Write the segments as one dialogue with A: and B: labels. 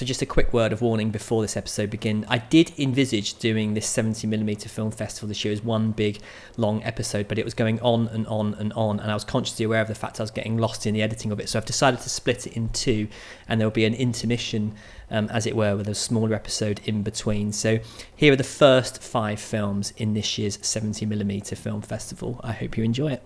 A: So, just a quick word of warning before this episode begins. I did envisage doing this 70mm film festival this year as one big long episode, but it was going on and on and on, and I was consciously aware of the fact I was getting lost in the editing of it. So, I've decided to split it in two, and there'll be an intermission, um, as it were, with a smaller episode in between. So, here are the first five films in this year's 70mm film festival. I hope you enjoy it.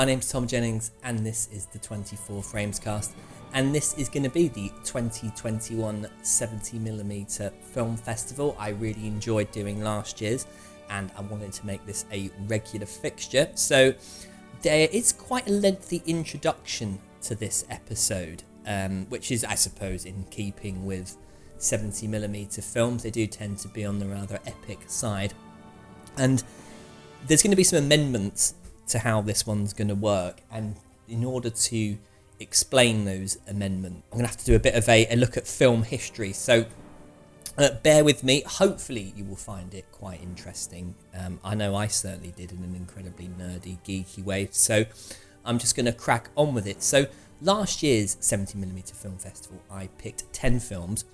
A: My name's Tom Jennings, and this is the 24 Frames cast. And this is going to be the 2021 70mm Film Festival. I really enjoyed doing last year's, and I wanted to make this a regular fixture. So, there is quite a lengthy introduction to this episode, um, which is, I suppose, in keeping with 70mm films. They do tend to be on the rather epic side. And there's going to be some amendments to how this one's going to work. And in order to explain those amendments, I'm going to have to do a bit of a, a look at film history. So uh, bear with me. Hopefully, you will find it quite interesting. Um, I know I certainly did in an incredibly nerdy, geeky way. So I'm just going to crack on with it. So last year's 70mm Film Festival, I picked 10 films,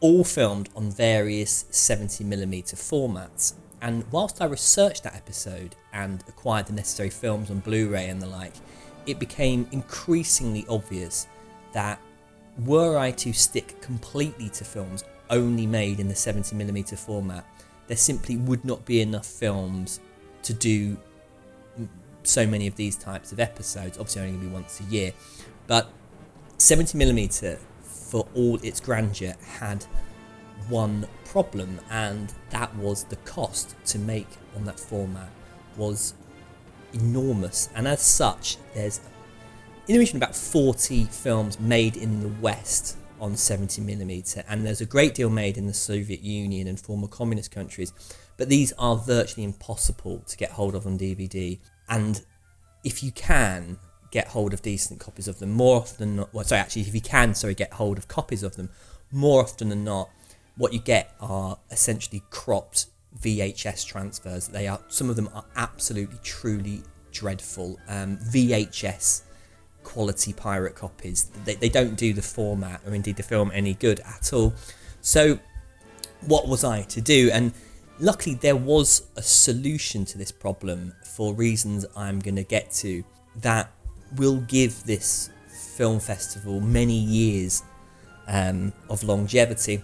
A: all filmed on various 70mm formats. And whilst I researched that episode and acquired the necessary films on Blu ray and the like, it became increasingly obvious that were I to stick completely to films only made in the 70mm format, there simply would not be enough films to do so many of these types of episodes. Obviously, only be once a year, but 70mm, for all its grandeur, had one problem, and that was the cost to make on that format was enormous. And as such, there's in the region about 40 films made in the West on 70mm, and there's a great deal made in the Soviet Union and former communist countries, but these are virtually impossible to get hold of on DVD. And if you can get hold of decent copies of them, more often than not, well, sorry, actually, if you can, sorry, get hold of copies of them, more often than not, what you get are essentially cropped VHS transfers. They are some of them are absolutely truly dreadful um, VHS quality pirate copies. They, they don't do the format or indeed the film any good at all. So what was I to do? And luckily there was a solution to this problem for reasons I'm going to get to that will give this film festival many years um, of longevity.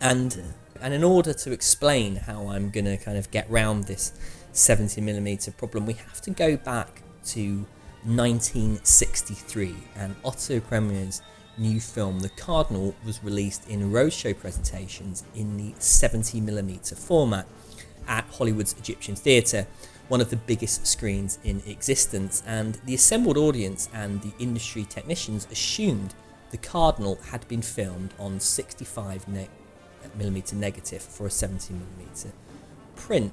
A: And and in order to explain how I'm going to kind of get round this 70mm problem, we have to go back to 1963 and Otto Preminger's new film, The Cardinal, was released in roadshow presentations in the 70mm format at Hollywood's Egyptian Theatre, one of the biggest screens in existence. And the assembled audience and the industry technicians assumed The Cardinal had been filmed on 65 ne- millimeter negative for a 70 millimeter print.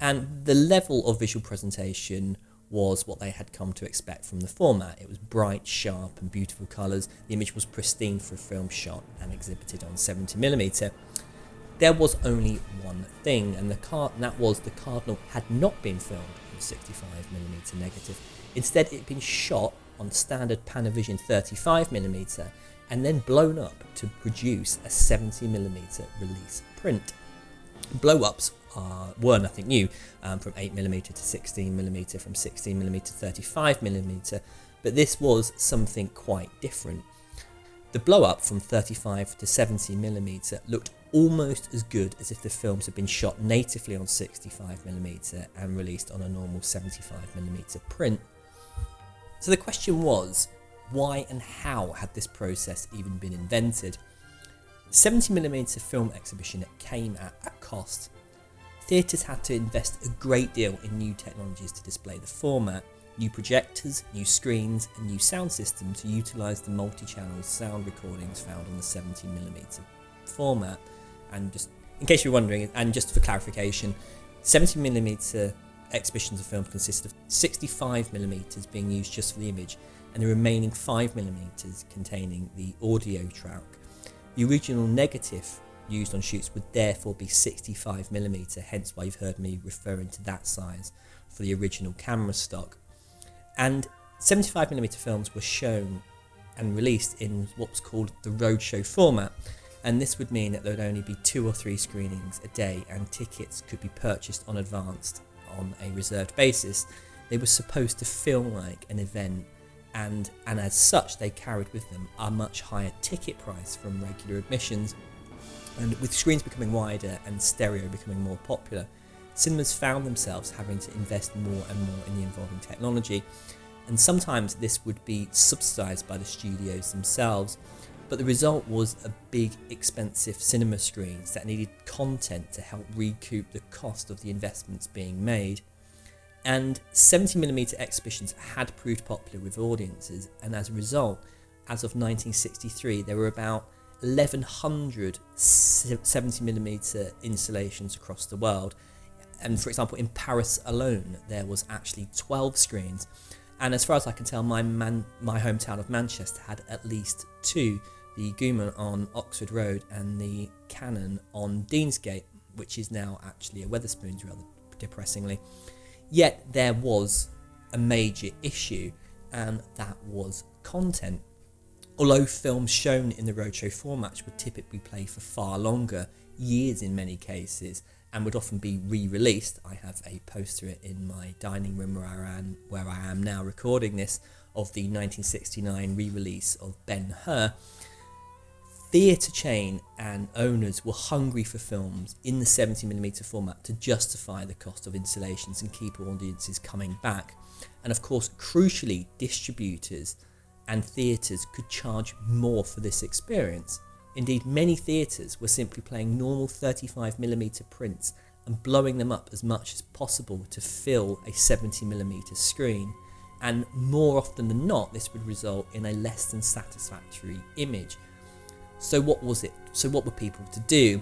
A: And the level of visual presentation was what they had come to expect from the format. It was bright, sharp, and beautiful colours. The image was pristine for a film shot and exhibited on 70 millimeter. There was only one thing, and the car- that was the Cardinal had not been filmed on 65 millimeter negative. Instead, it had been shot on standard Panavision 35 millimeter and then blown up to produce a 70mm release print. Blow ups were nothing new, um, from 8mm to 16mm, from 16mm to 35mm, but this was something quite different. The blow up from 35 to 70mm looked almost as good as if the films had been shot natively on 65mm and released on a normal 75mm print. So the question was why and how had this process even been invented? 70mm film exhibition came at a cost. Theatres had to invest a great deal in new technologies to display the format, new projectors, new screens, and new sound systems to utilise the multi channel sound recordings found on the 70mm format. And just in case you're wondering, and just for clarification, 70mm exhibitions of film consist of 65mm being used just for the image and the remaining 5mm containing the audio track. The original negative used on shoots would therefore be 65mm, hence why you've heard me referring to that size for the original camera stock. And 75mm films were shown and released in what was called the roadshow format, and this would mean that there would only be two or three screenings a day, and tickets could be purchased on advance on a reserved basis. They were supposed to feel like an event and, and as such, they carried with them a much higher ticket price from regular admissions. And with screens becoming wider and stereo becoming more popular, cinemas found themselves having to invest more and more in the involving technology. And sometimes this would be subsidised by the studios themselves. But the result was a big, expensive cinema screens that needed content to help recoup the cost of the investments being made and 70mm exhibitions had proved popular with audiences, and as a result, as of 1963, there were about 1100 70mm installations across the world. And for example, in Paris alone, there was actually 12 screens. And as far as I can tell, my man, my hometown of Manchester had at least two the Gaumont on Oxford Road and the Cannon on Deansgate, which is now actually a Wetherspoons, rather depressingly. Yet there was a major issue, and that was content. Although films shown in the roadshow formats would typically play for far longer, years in many cases, and would often be re-released. I have a poster in my dining room where I where I am now recording this of the 1969 re-release of Ben Hur theatre chain and owners were hungry for films in the 70mm format to justify the cost of installations and keep audiences coming back. And of course, crucially, distributors and theatres could charge more for this experience. Indeed, many theatres were simply playing normal 35mm prints and blowing them up as much as possible to fill a 70mm screen. And more often than not, this would result in a less than satisfactory image so, what was it? So, what were people to do?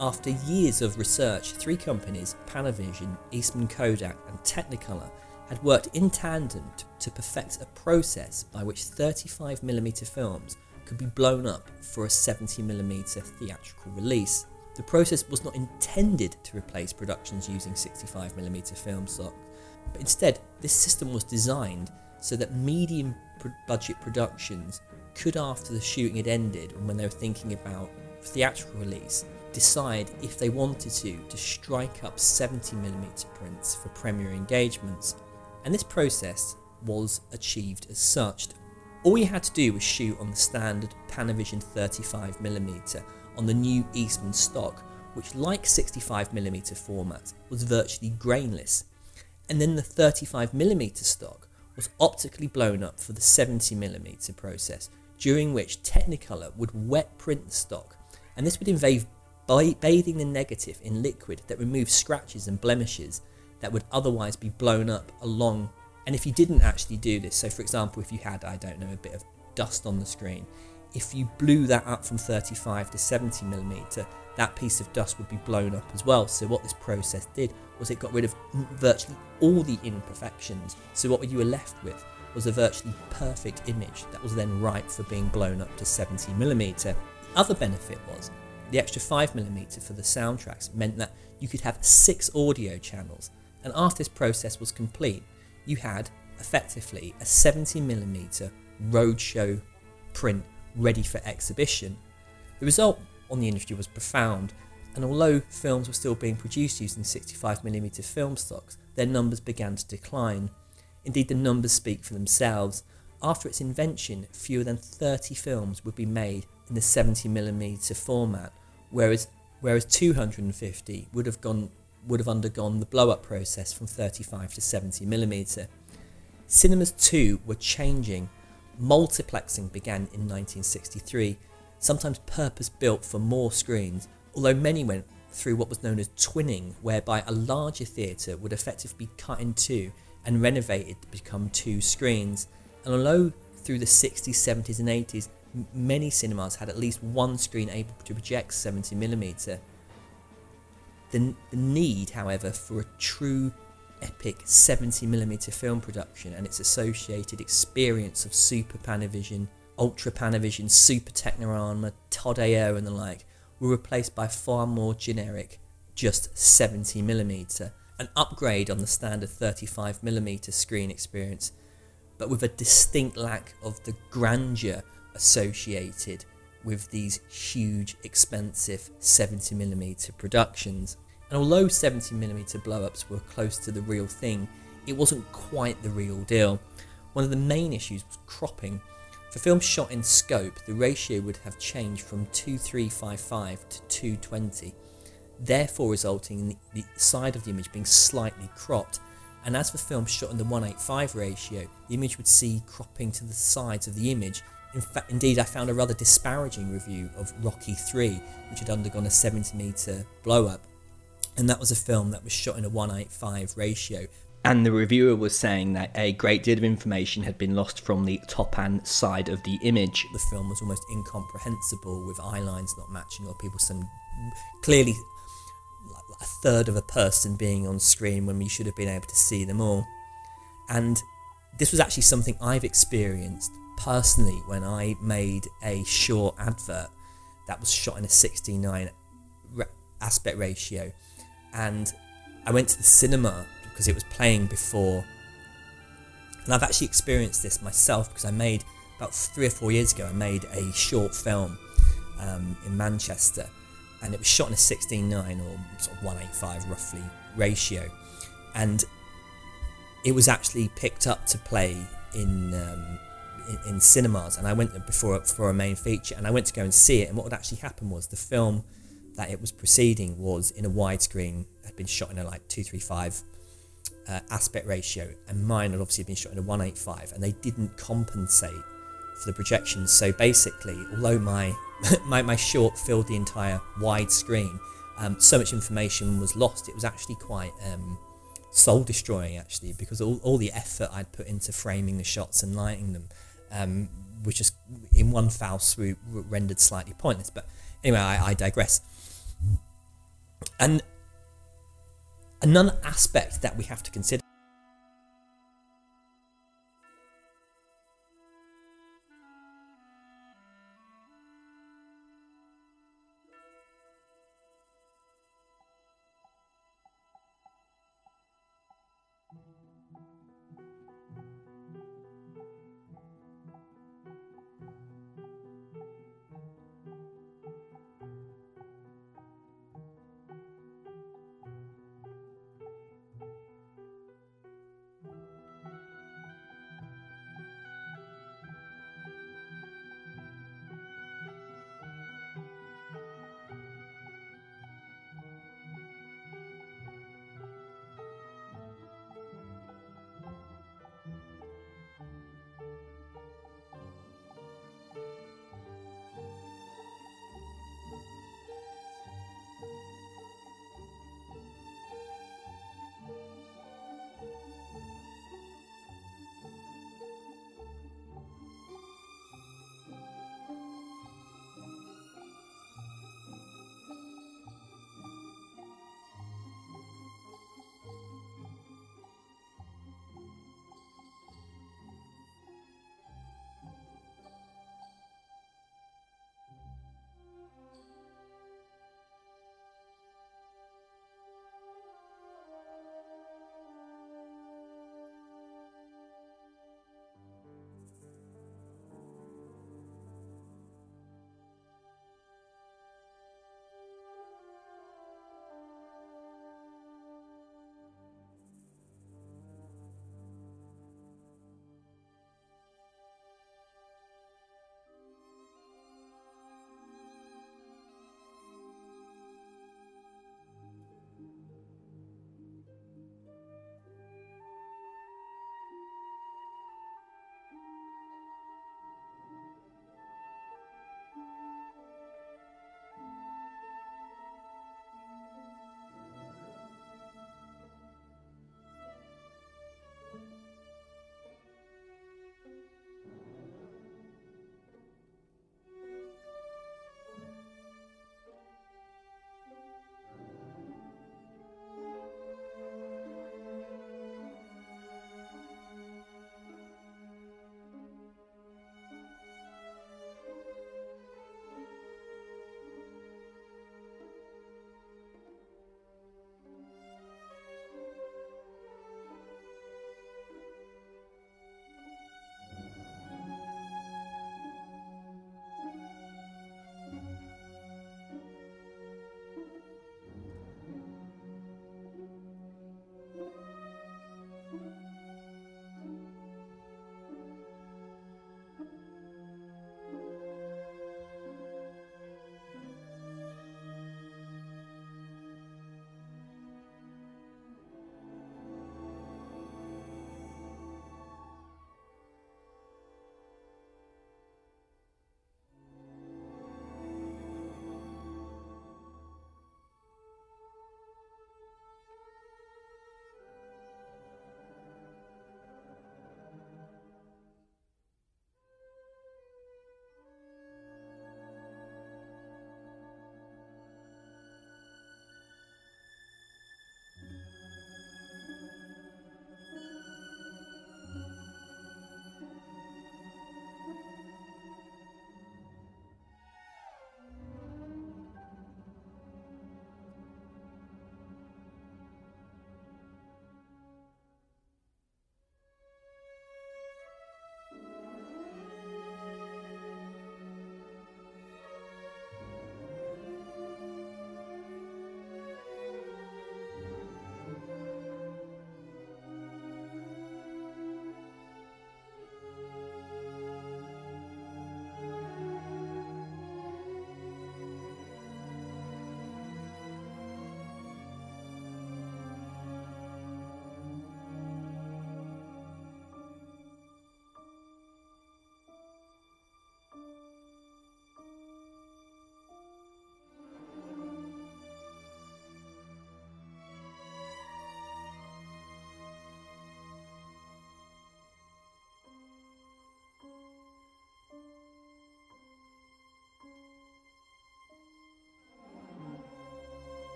A: After years of research, three companies, Panavision, Eastman Kodak, and Technicolor, had worked in tandem to, to perfect a process by which 35mm films could be blown up for a 70mm theatrical release. The process was not intended to replace productions using 65mm film stock, but instead, this system was designed so that medium budget productions could, after the shooting had ended and when they were thinking about theatrical release, decide if they wanted to to strike up 70mm prints for premiere engagements. And this process was achieved as such. All you had to do was shoot on the standard Panavision 35mm on the new Eastman stock, which, like 65mm format, was virtually grainless. And then the 35mm stock was optically blown up for the 70mm process, during which Technicolor would wet print the stock, and this would involve bathing the negative in liquid that removes scratches and blemishes that would otherwise be blown up along. And if you didn't actually do this, so for example, if you had, I don't know, a bit of dust on the screen, if you blew that up from 35 to 70 millimeter, that piece of dust would be blown up as well. So what this process did was it got rid of virtually all the imperfections. So what you were left with was a virtually perfect image that was then ripe for being blown up to 70mm. The other benefit was the extra 5mm for the soundtracks meant that you could have six audio channels, and after this process was complete, you had effectively a 70mm roadshow print ready for exhibition. The result on the industry was profound. and although films were still being produced using 65mm film stocks, their numbers began to decline. Indeed, the numbers speak for themselves. After its invention, fewer than 30 films would be made in the 70mm format, whereas whereas 250 would have gone would have undergone the blow up process from 35 to 70mm. Cinemas too were changing. Multiplexing began in 1963, sometimes purpose built for more screens, although many went through what was known as twinning, whereby a larger theatre would effectively be cut in two and renovated to become two screens. And although through the 60s, 70s, and 80s, m- many cinemas had at least one screen able to project 70mm, the, the need, however, for a true epic 70mm film production and its associated experience of Super Panavision, Ultra Panavision, Super Technirama, Todd AO, and the like were replaced by far more generic, just 70mm, an upgrade on the standard 35mm screen experience, but with a distinct lack of the grandeur associated with these huge, expensive 70mm productions. And although 70mm blow ups were close to the real thing, it wasn't quite the real deal. One of the main issues was cropping. For films shot in scope, the ratio would have changed from 2355 to 220, therefore resulting in the side of the image being slightly cropped. And as for films shot in the 185 ratio, the image would see cropping to the sides of the image. In fact, indeed, I found a rather disparaging review of Rocky 3, which had undergone a 70 metre blow up, and that was a film that was shot in a 185 ratio. And the reviewer was saying that a great deal of information had been lost from the top and side of the image. The film was almost incomprehensible with eye lines not matching or people some clearly a third of a person being on screen when we should have been able to see them all. And this was actually something I've experienced personally when I made a short advert that was shot in a 69 aspect ratio and I went to the cinema because it was playing before. And I've actually experienced this myself because I made about three or four years ago. I made a short film um, in Manchester, and it was shot in a 16:9 or sort of 185 roughly ratio, and it was actually picked up to play in. Um, in, in cinemas, and I went before for a main feature, and I went to go and see it. And what would actually happen was the film that it was proceeding was in a widescreen, had been shot in a like 235 uh, aspect ratio, and mine had obviously been shot in a 185, and they didn't compensate for the projections. So basically, although my my, my short filled the entire widescreen, um, so much information was lost. It was actually quite um, soul destroying, actually, because all, all the effort I'd put into framing the shots and lighting them um, was just in one foul swoop rendered slightly pointless. But anyway, I, I digress. And another aspect that we have to consider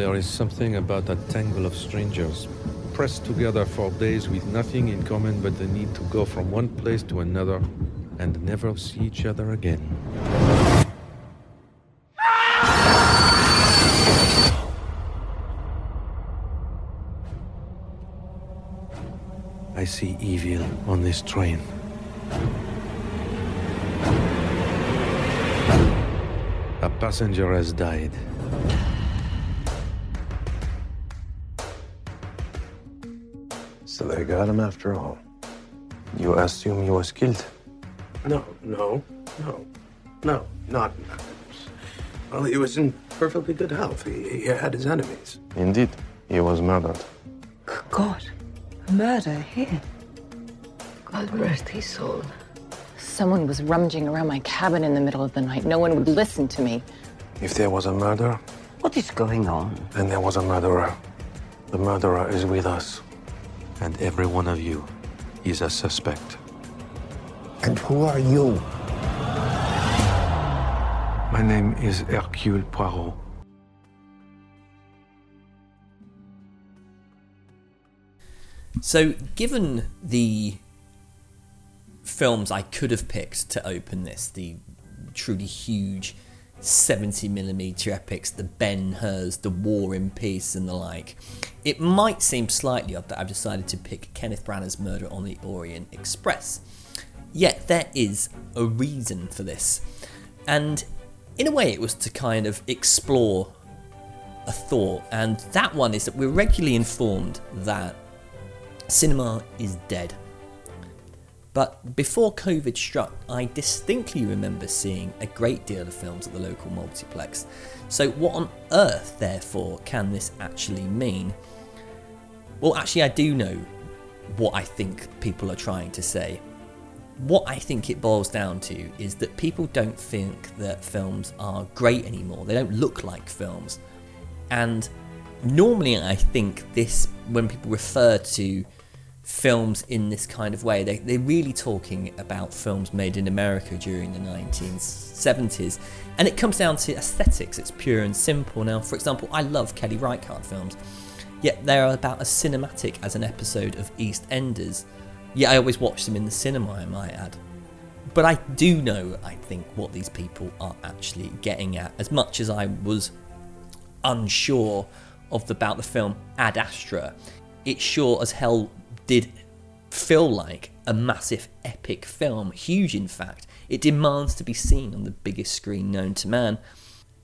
B: there is something about that tangle of strangers, pressed together for days with nothing in common but the need to go from one place to another and never see each other again. I see evil on this train. A passenger has died.
C: Got him after all.
B: You assume he was killed?
C: No, no, no, no, not. Well, he was in perfectly good health. He, he had his enemies.
B: Indeed, he was murdered.
D: God, murder here.
E: God rest his soul.
D: Someone was rummaging around my cabin in the middle of the night. No one would listen to me.
C: If there was a murder,
E: What is going on?
C: then there was a murderer. The murderer is with us.
B: And every one of you is a suspect.
F: And who are you?
C: My name is Hercule Poirot.
A: So, given the films I could have picked to open this, the truly huge 70mm epics, the Ben Hur's, the War and Peace, and the like, it might seem slightly odd that I've decided to pick Kenneth Branagh's Murder on the Orient Express. Yet there is a reason for this. And in a way, it was to kind of explore a thought, and that one is that we're regularly informed that cinema is dead. But before COVID struck, I distinctly remember seeing a great deal of films at the local multiplex. So, what on earth, therefore, can this actually mean? Well, actually, I do know what I think people are trying to say. What I think it boils down to is that people don't think that films are great anymore. They don't look like films. And normally, I think this, when people refer to films in this kind of way, they, they're really talking about films made in America during the 1970s. And it comes down to aesthetics, it's pure and simple. Now, for example, I love Kelly Reichardt films, yet they are about as cinematic as an episode of EastEnders. Yet I always watch them in the cinema, I might add. But I do know, I think, what these people are actually getting at, as much as I was unsure of the, about the film Ad Astra. It sure as hell did feel like a massive epic film, huge in fact. It demands to be seen on the biggest screen known to man.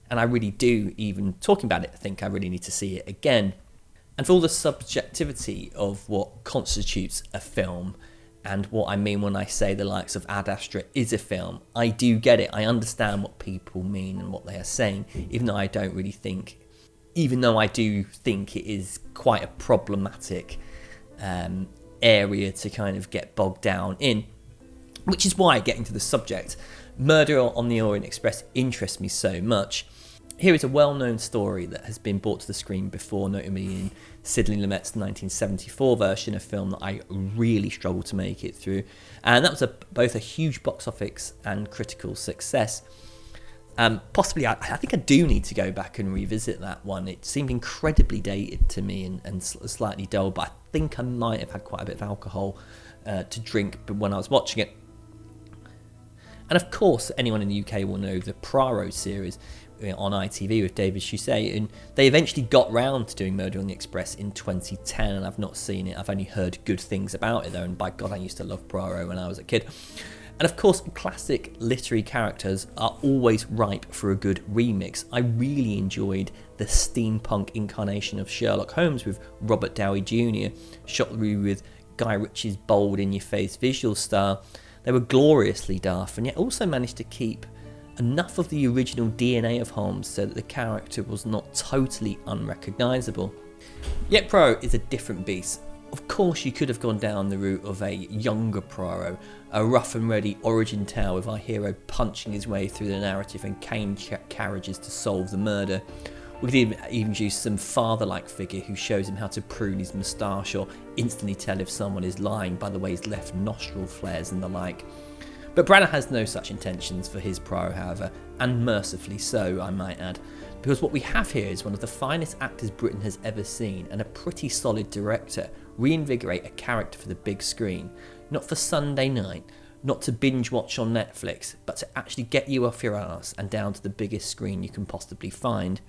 A: And I really do, even talking about it, think I really need to see it again. And for all the subjectivity of what constitutes a film and what I mean when I say the likes of Ad Astra is a film, I do get it. I understand what people mean and what they are saying, even though I don't really think, even though I do think it is quite a problematic um, area to kind of get bogged down in. Which is why, getting to the subject, Murder on the Orient Express interests me so much. Here is a well known story that has been brought to the screen before, notably in Sidney Lumet's 1974 version, a film that I really struggled to make it through. And that was a, both a huge box office and critical success. Um, possibly, I, I, think I do need to go back and revisit that one. It seemed incredibly dated to me and, and slightly dull, but I think I might have had quite a bit of alcohol uh, to drink when I was watching it. And of course, anyone in the UK will know the Poirot series on ITV with David Suchet, and they eventually got round to doing Murder on the Express in 2010, and I've not seen it. I've only heard good things about it though, and by God, I used to love Poirot when I was a kid. And of course, classic literary characters are always ripe for a good remix. I really enjoyed the steampunk incarnation of Sherlock Holmes with Robert Downey Jr., shot through with Guy Ritchie's bold in your face visual style. They were gloriously daft and yet also managed to keep enough of the original DNA of Holmes so that the character was not totally unrecognisable. Yet Poirot is a different beast. Of course, you could have gone down the route of a younger Poirot, a rough and ready origin tale with our hero punching his way through the narrative and cane carriages to solve the murder. We could even, use some father like figure who shows him how to prune his moustache or instantly tell if someone is lying by the way his left nostril flares and the like. But Branagh has no such intentions for his Poirot, however, and mercifully so, I might add, Because what we have here is one of the finest actors Britain has ever seen and a pretty solid director reinvigorate a character for the big screen, not for Sunday night, not to binge watch on Netflix, but to actually get you off your ass and down to the biggest screen you can possibly find.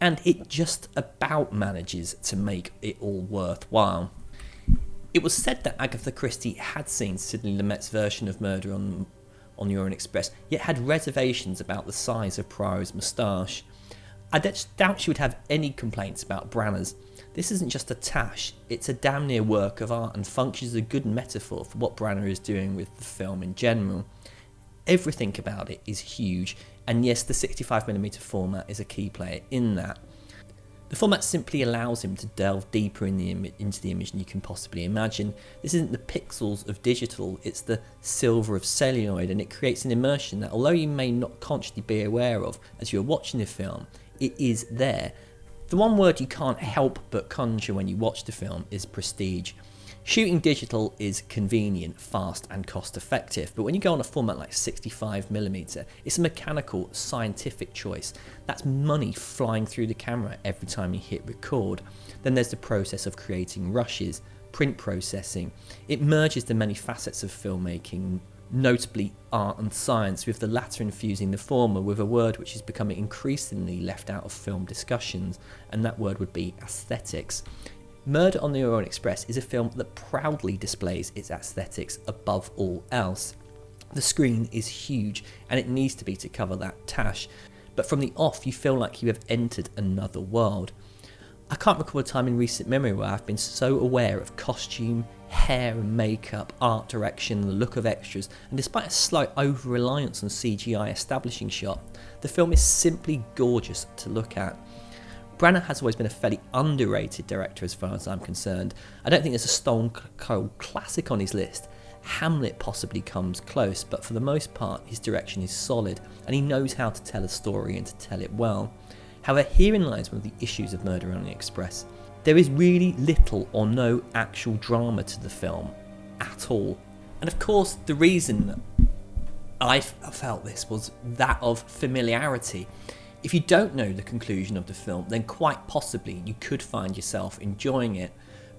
A: And it just about manages to make it all worthwhile. It was said that Agatha Christie had seen Sidney Lumet's version of Murder on, on the Orient Express, yet had reservations about the size of Poirot's moustache. I doubt she would have any complaints about Branagh's. This isn't just a tash, it's a damn near work of art and functions as a good metaphor for what Branagh is doing with the film in general. Everything about it is huge, and yes, the 65mm format is a key player in that. The format simply allows him to delve deeper in the Im- into the image than you can possibly imagine. This isn't the pixels of digital, it's the silver of celluloid, and it creates an immersion that, although you may not consciously be aware of as you're watching the film, it is there. The one word you can't help but conjure when you watch the film is prestige. Shooting digital is convenient, fast, and cost effective, but when you go on a format like 65mm, it's a mechanical, scientific choice. That's money flying through the camera every time you hit record. Then there's the process of creating rushes, print processing. It merges the many facets of filmmaking, notably art and science, with the latter infusing the former with a word which is becoming increasingly left out of film discussions, and that word would be aesthetics. Murder on the Orient Express is a film that proudly displays its aesthetics above all else. The screen is huge and it needs to be to cover that tash, but from the off you feel like you have entered another world. I can't recall a time in recent memory where I've been so aware of costume, hair and makeup, art direction, the look of extras, and despite a slight over reliance on CGI establishing shot, the film is simply gorgeous to look at. Branagh has always been a fairly underrated director as far as I'm concerned. I don't think there's a stone cold classic on his list. Hamlet possibly comes close, but for the most part, his direction is solid and he knows how to tell a story and to tell it well. However, herein lies one of the issues of Murder on the Express. There is really little or no actual drama to the film at all. And of course, the reason I felt this was that of familiarity. If you don't know the conclusion of the film, then quite possibly you could find yourself enjoying it.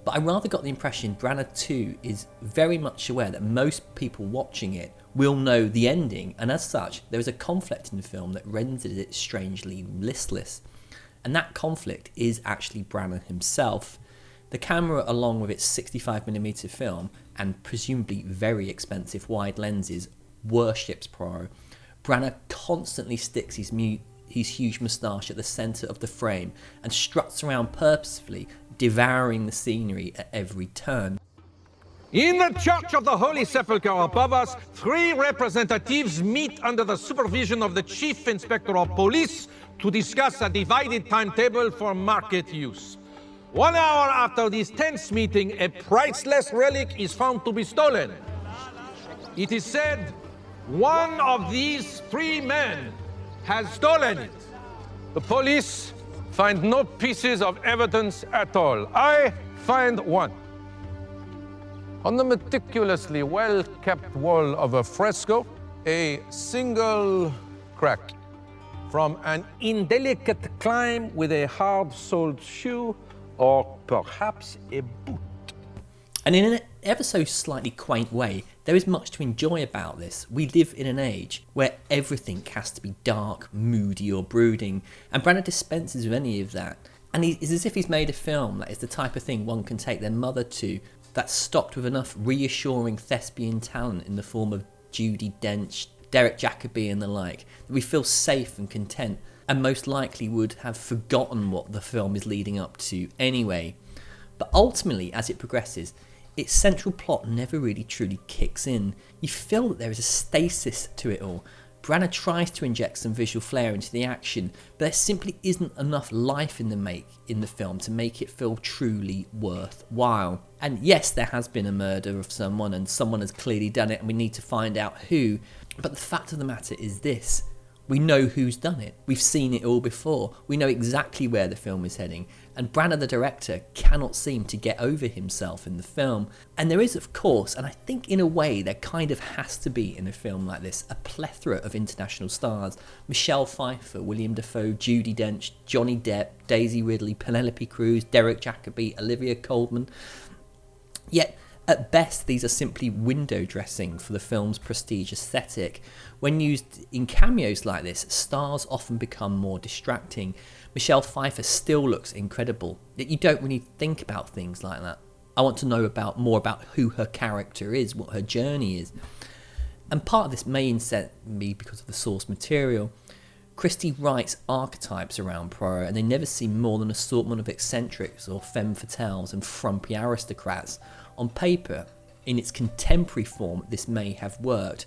A: But I rather got the impression Branagh too is very much aware that most people watching it will know the ending, and as such, there is a conflict in the film that renders it strangely listless. And that conflict is actually Branagh himself. The camera, along with its 65mm film and presumably very expensive wide lenses, worships Poirot. Branagh constantly sticks his mute his huge moustache at the centre of the frame and struts around purposefully, devouring the scenery at every turn.
G: In the Church of the Holy Sepulchre above us, three representatives meet under the supervision of the Chief Inspector of Police to discuss a divided timetable for market use. One hour after this tense meeting, a priceless relic is found to be stolen. It is said one of these three men has stolen it. The police find no pieces of evidence at all. I find one. On the meticulously well kept wall of a fresco, a single crack from an indelicate climb with a hard soled shoe or perhaps a boot.
A: And in an ever so slightly quaint way, there is much to enjoy about this. We live in an age where everything has to be dark, moody, or brooding, and Branagh dispenses with any of that. And it's as if he's made a film that is the type of thing one can take their mother to, that's stocked with enough reassuring thespian talent in the form of Judi Dench, Derek Jacobi, and the like, that we feel safe and content, and most likely would have forgotten what the film is leading up to anyway. But ultimately, as it progresses, its central plot never really truly kicks in. You feel that there is a stasis to it all. Branagh tries to inject some visual flair into the action, but there simply isn't enough life in the make in the film to make it feel truly worthwhile. And yes, there has been a murder of someone, and someone has clearly done it, and we need to find out who. But the fact of the matter is this we know who's done it. We've seen it all before. We know exactly where the film is heading. And Branagh, the director, cannot seem to get over himself in the film. And there is, of course, and I think in a way there kind of has to be in a film like this, a plethora of international stars Michelle Pfeiffer, Willem Dafoe, Judi Dench, Johnny Depp, Daisy Ridley, Penelope Cruz, Derek Jacobi, Olivia Colman. Yet, at best, these are simply window dressing for the film's prestige aesthetic. When used in cameos like this, stars often become more distracting. Michelle Pfeiffer still looks incredible, you don't really think about things like that. I want to know about more about who her character is, what her journey is. And part of this may incent me because of the source material. Christie writes archetypes around Poirot, and they never seem more than an assortment of eccentrics or femme fatales and frumpy aristocrats. On paper, in its contemporary form, this may have worked,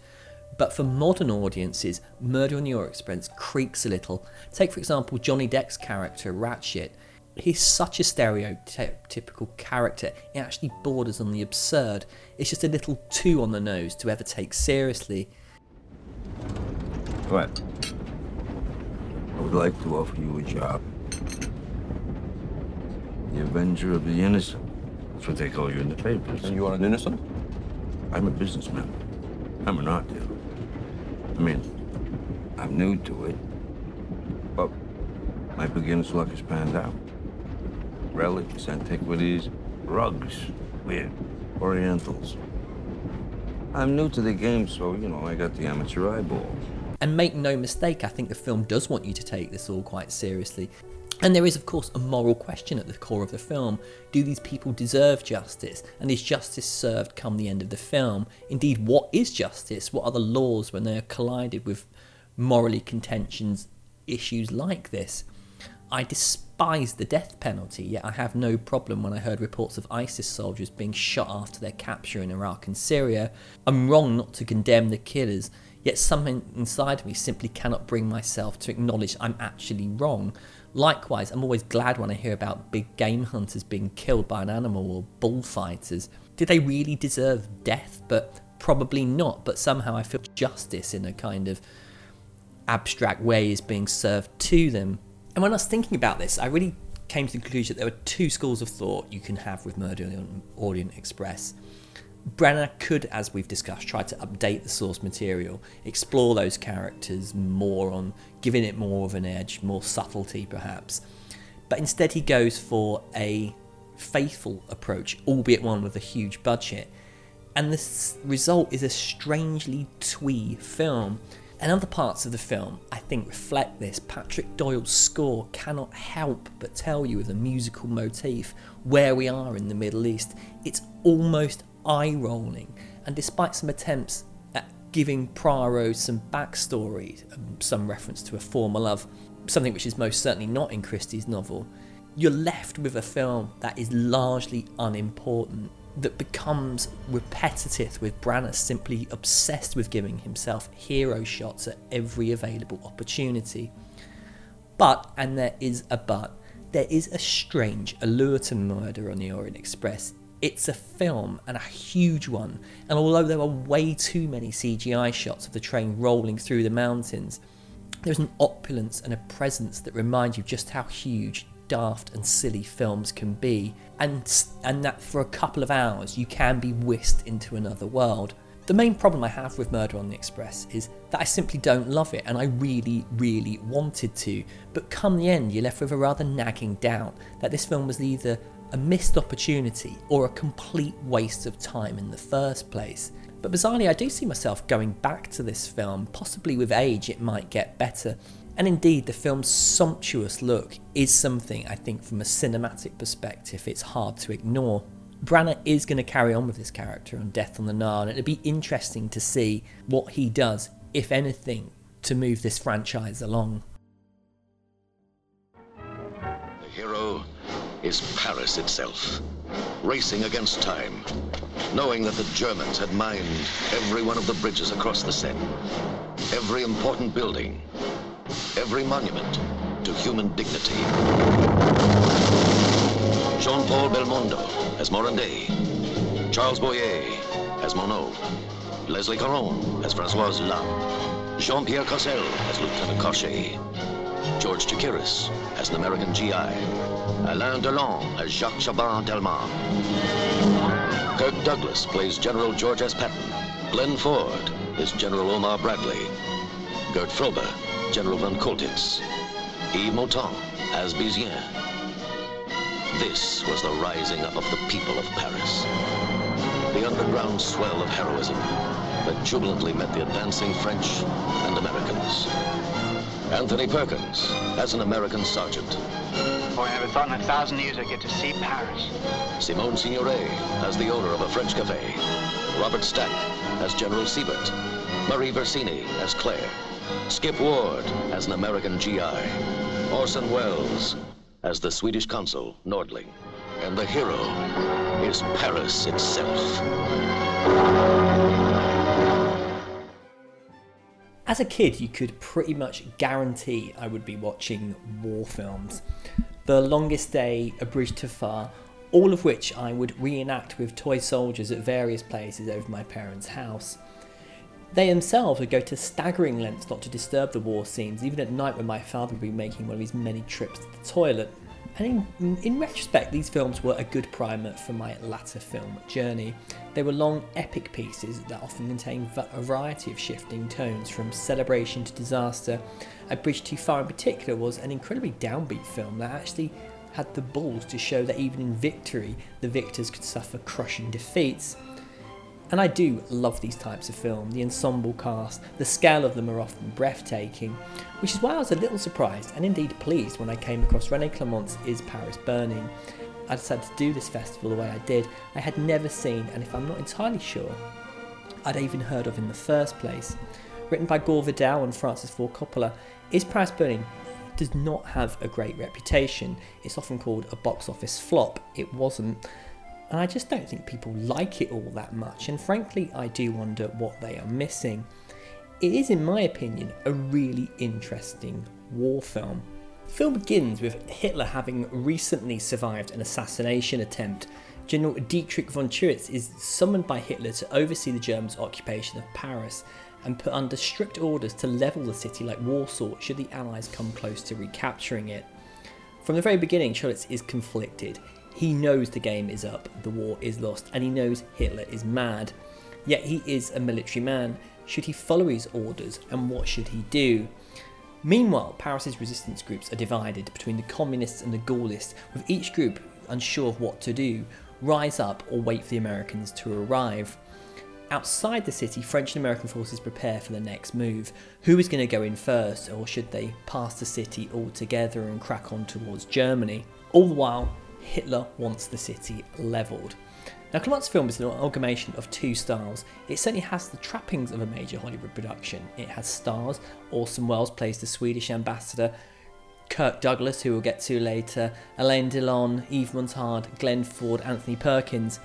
A: but for modern audiences, Murder on the Orient Express creaks a little. Take, for example, Johnny Depp's character, Ratchett. He's such a stereotypical character, it actually borders on the absurd. It's just a little too on the nose to ever take seriously.
H: What? I would like to offer you a job. The Avenger of the Innocent. That's what they call you in the papers.
I: And you are an innocent?
H: I'm a businessman. I'm an art dealer. I mean, I'm new to it, but my beginner's luck has panned out. Relics, antiquities, rugs, weird, orientals. I'm new to the game, so, you know, I got the amateur eyeball.
A: And make no mistake, I think the film does want you to take this all quite seriously. And there is, of course, a moral question at the core of the film. Do these people deserve justice? And is justice served come the end of the film? Indeed, what is justice? What are the laws when they are collided with morally contentions issues like this? I despise the death penalty, yet I have no problem when I heard reports of ISIS soldiers being shot after their capture in Iraq and Syria. I'm wrong not to condemn the killers, yet something inside me simply cannot bring myself to acknowledge I'm actually wrong. Likewise, I'm always glad when I hear about big game hunters being killed by an animal or bullfighters. Did they really deserve death? But probably not, but somehow I feel justice in a kind of abstract way is being served to them. And when I was thinking about this, I really came to the conclusion that there were two schools of thought you can have with Murder on Orient Express. Branagh could, as we've discussed, try to update the source material, explore those characters more on giving it more of an edge, more subtlety perhaps. But instead, he goes for a faithful approach, albeit one with a huge budget. And the result is a strangely twee film. And other parts of the film, I think, reflect this. Patrick Doyle's score cannot help but tell you with a musical motif where we are in the Middle East. It's almost eye rolling, and despite some attempts at giving Poirot some backstory, um, some reference to a former love, something which is most certainly not in Christie's novel, you're left with a film that is largely unimportant, that becomes repetitive with Branagh simply obsessed with giving himself hero shots at every available opportunity. But, and there is a but, there is a strange allure to Murder on the Orient Express it's a film and a huge one, and although there are way too many CGI shots of the train rolling through the mountains, there's an opulence and a presence that remind you just how huge, daft, and silly films can be, and, and that for a couple of hours you can be whisked into another world. The main problem I have with Murder on the Express is that I simply don't love it, and I really, really wanted to. But come the end, you're left with a rather nagging doubt that this film was either a missed opportunity or a complete waste of time in the first place. But bizarrely, I do see myself going back to this film, possibly with age it might get better. And indeed, the film's sumptuous look is something I think from a cinematic perspective it's hard to ignore. Branagh is going to carry on with this character on Death on the Nile, and it'd be interesting to see what he does, if anything, to move this franchise along.
J: The hero is Paris itself, racing against time, knowing that the Germans had mined every one of the bridges across the Seine, every important building, every monument to human dignity. Jean-Paul Belmondo as Morandé, Charles Boyer as Monod, Leslie Caron as Françoise Lam, Jean-Pierre Cassel as Lieutenant Cochet, George Chakiris as an American GI, Alain Delon as Jacques Chaban-Delmas. Kirk Douglas plays General George S. Patton. Glenn Ford is General Omar Bradley. Gert Frobe, General von Choltitz. Yves Montand as Bizien. This was the rising up of the people of Paris. The underground swell of heroism that jubilantly met the advancing French and Americans. Anthony Perkins as an American sergeant.
I: Boy, I never thought in a thousand years I'd get to see Paris.
J: Simone Signoret as the owner of a French cafe. Robert Stack as General Siebert. Marie Versini as Claire. Skip Ward as an American GI. Orson Welles as the Swedish consul, Nordling. And the hero is Paris itself.
A: As a kid, you could pretty much guarantee I would be watching war films. The Longest Day, A Bridge Too Far, all of which I would reenact with toy soldiers at various places over my parents' house. They themselves would go to staggering lengths not to disturb the war scenes, even at night when my father would be making one of his many trips to the toilet. And in, in retrospect, these films were a good primer for my latter film journey. They were long, epic pieces that often contained a variety of shifting tones, from celebration to disaster. A Bridge Too Far, in particular, was an incredibly downbeat film that actually had the balls to show that even in victory, the victors could suffer crushing defeats. And I do love these types of film. The ensemble cast, the scale of them are often breathtaking, which is why I was a little surprised and indeed pleased when I came across Rene Clement's Is Paris Burning. I decided to do this festival the way I did. I had never seen, and if I'm not entirely sure, I'd even heard of in the first place. Written by Gore Vidal and Francis Ford Coppola, Is Paris Burning does not have a great reputation. It's often called a box office flop. It wasn't and I just don't think people like it all that much, and frankly, I do wonder what they are missing. It is, in my opinion, a really interesting war film. The film begins with Hitler having recently survived an assassination attempt. General Dietrich von Choltitz is summoned by Hitler to oversee the Germans' occupation of Paris and put under strict orders to level the city like Warsaw should the Allies come close to recapturing it. From the very beginning, Choltitz is conflicted. He knows the game is up, the war is lost, and he knows Hitler is mad. Yet he is a military man. Should he follow his orders, and what should he do? Meanwhile, Paris's resistance groups are divided between the communists and the Gaullists, with each group unsure of what to do rise up or wait for the Americans to arrive. Outside the city, French and American forces prepare for the next move. Who is going to go in first, or should they pass the city altogether and crack on towards Germany? All the while, Hitler wants the city levelled. Now, Clement's film is an amalgamation of two styles. It certainly has the trappings of a major Hollywood production. It has stars. Orson Welles plays the Swedish ambassador. Kirk Douglas, who we'll get to later. Alain Delon, Yves Montand, Glenn Ford, Anthony Perkins.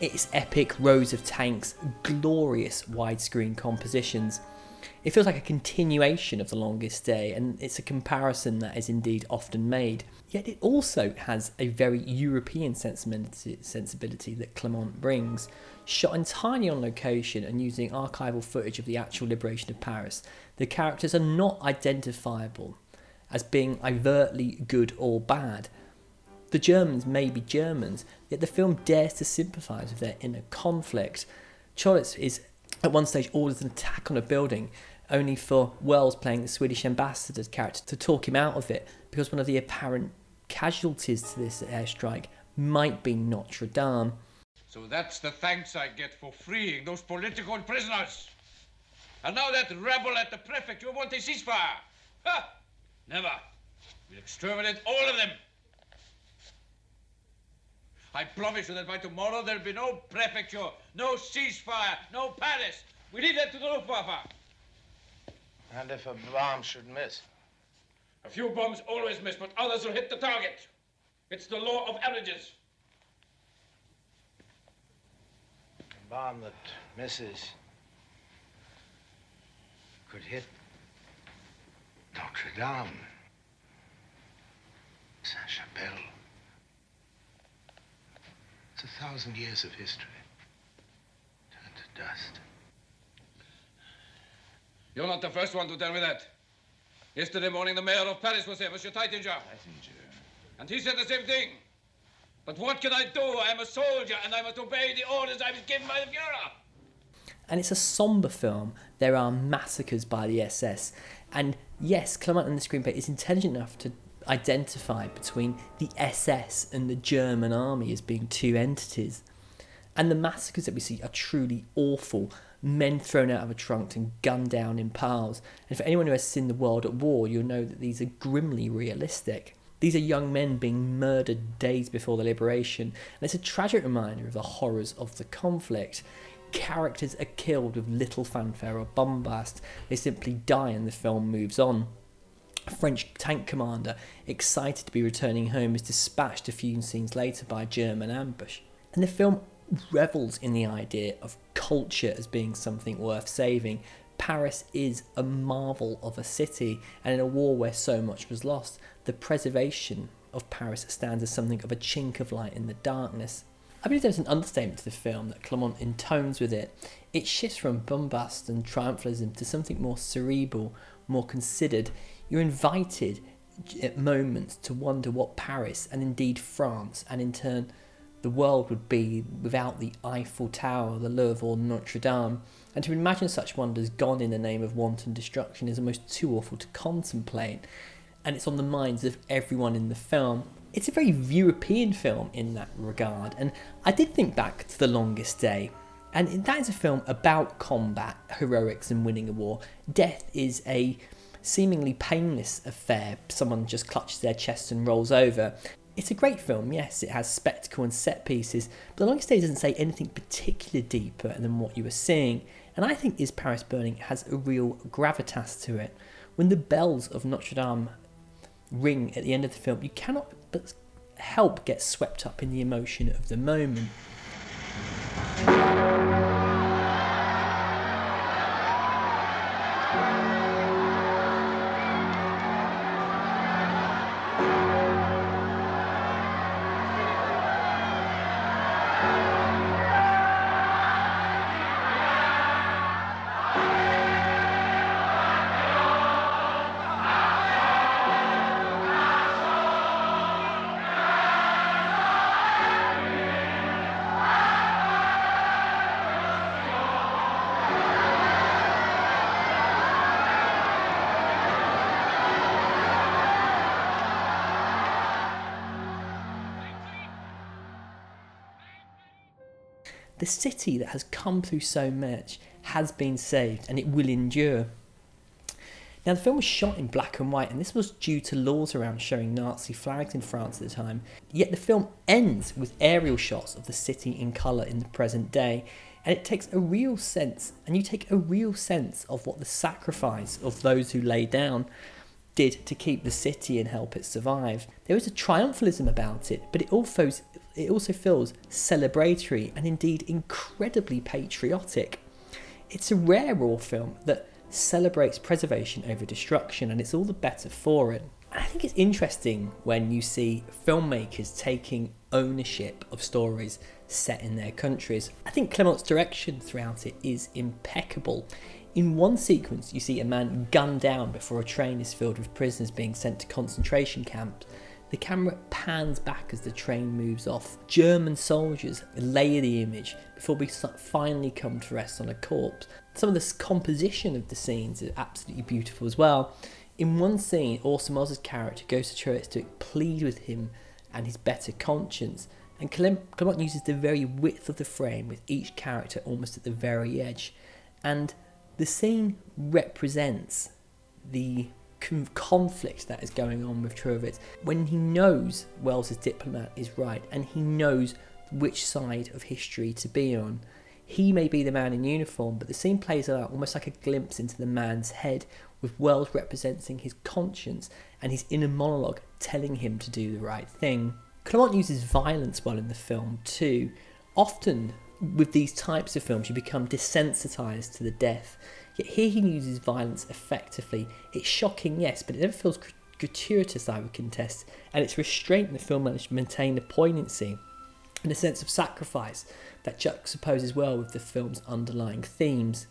A: It's epic rows of tanks, glorious widescreen compositions. It feels like a continuation of The Longest Day, and it's a comparison that is indeed often made. Yet it also has a very European sensibility that Clement brings. Shot entirely on location and using archival footage of the actual liberation of Paris, the characters are not identifiable as being overtly good or bad. The Germans may be Germans, yet the film dares to sympathise with their inner conflict. Choltitz is at one stage orders an attack on a building only for Welles playing the Swedish ambassador's character to talk him out of it because one of the apparent casualties to this airstrike might be Notre Dame.
K: So that's the thanks I get for freeing those political prisoners. And now that rebel at the prefecture want a ceasefire. Ha! Never. We'll exterminate all of them. I promise you that by tomorrow there'll be no prefecture, no ceasefire, no Paris. We leave that to the Luftwaffe.
L: And if a bomb should miss?
K: A few bombs always miss, but others will hit the target. It's the law of averages.
L: A bomb that misses could hit Notre Dame, Saint Chapelle. It's a thousand years of history turned to dust.
K: You're not the first one to tell me that. Yesterday morning, the mayor of Paris was here, Monsieur Taittinger. And he said the same thing. But what can I do? I'm a soldier and I must obey the orders I was given by the Fuhrer.
A: And it's a somber film. There are massacres by the SS. And yes, Clement in the screenplay is intelligent enough to identify between the SS and the German army as being two entities. And the massacres that we see are truly awful. Men thrown out of a trunk and gunned down in piles. And for anyone who has seen The World at War, you'll know that these are grimly realistic. These are young men being murdered days before the liberation, and it's a tragic reminder of the horrors of the conflict. Characters are killed with little fanfare or bombast, they simply die and the film moves on. A French tank commander, excited to be returning home, is dispatched a few scenes later by a German ambush. And the film revels in the idea of culture as being something worth saving. Paris is a marvel of a city, and in a war where so much was lost, the preservation of Paris stands as something of a chink of light in the darkness. I believe there's an understatement to the film that Clement intones with it. It shifts from bombast and triumphalism to something more cerebral, more considered. You're invited at moments to wonder what Paris and indeed France and in turn the world would be without the Eiffel Tower, the Louvre, or Notre Dame. And to imagine such wonders gone in the name of wanton destruction is almost too awful to contemplate. And it's on the minds of everyone in the film. It's a very European film in that regard. And I did think back to The Longest Day. And that is a film about combat, heroics, and winning a war. Death is a seemingly painless affair. Someone just clutches their chest and rolls over. It's a great film, yes, it has spectacle and set pieces, but The Longest Day doesn't say anything particularly deeper than what you were seeing, and I think Is Paris Burning has a real gravitas to it. When the bells of Notre Dame ring at the end of the film, you cannot but help get swept up in the emotion of the moment. The city that has come through so much has been saved and it will endure. Now, the film was shot in black and white, and this was due to laws around showing Nazi flags in France at the time. Yet the film ends with aerial shots of the city in colour in the present day, and it takes a real sense, and you take a real sense of what the sacrifice of those who lay down did to keep the city and help it survive. There is a triumphalism about it, but it also it also feels celebratory and indeed incredibly patriotic. It's a rare war film that celebrates preservation over destruction, and it's all the better for it. I think it's interesting when you see filmmakers taking ownership of stories set in their countries. I think Clement's direction throughout it is impeccable. In one sequence, you see a man gunned down before a train is filled with prisoners being sent to concentration camps. The camera pans back as the train moves off. German soldiers layer the image before we finally come to rest on a corpse. Some of the composition of the scenes is absolutely beautiful as well. In one scene, Orson character goes to church to plead with him and his better conscience. And Clement uses the very width of the frame with each character almost at the very edge. And the scene represents the conflict that is going on with Trowitz when he knows Welles's diplomat is right and he knows which side of history to be on. He may be the man in uniform, but the scene plays out almost like a glimpse into the man's head, with Welles representing his conscience and his inner monologue telling him to do the right thing. Clement uses violence well in the film too. Often with these types of films, you become desensitized to the death Yet here he uses violence effectively. It's shocking, yes, but it never feels gratuitous, I would contest, and its restraint in the film managed to maintain the poignancy and a sense of sacrifice that juxtaposes well with the film's underlying themes.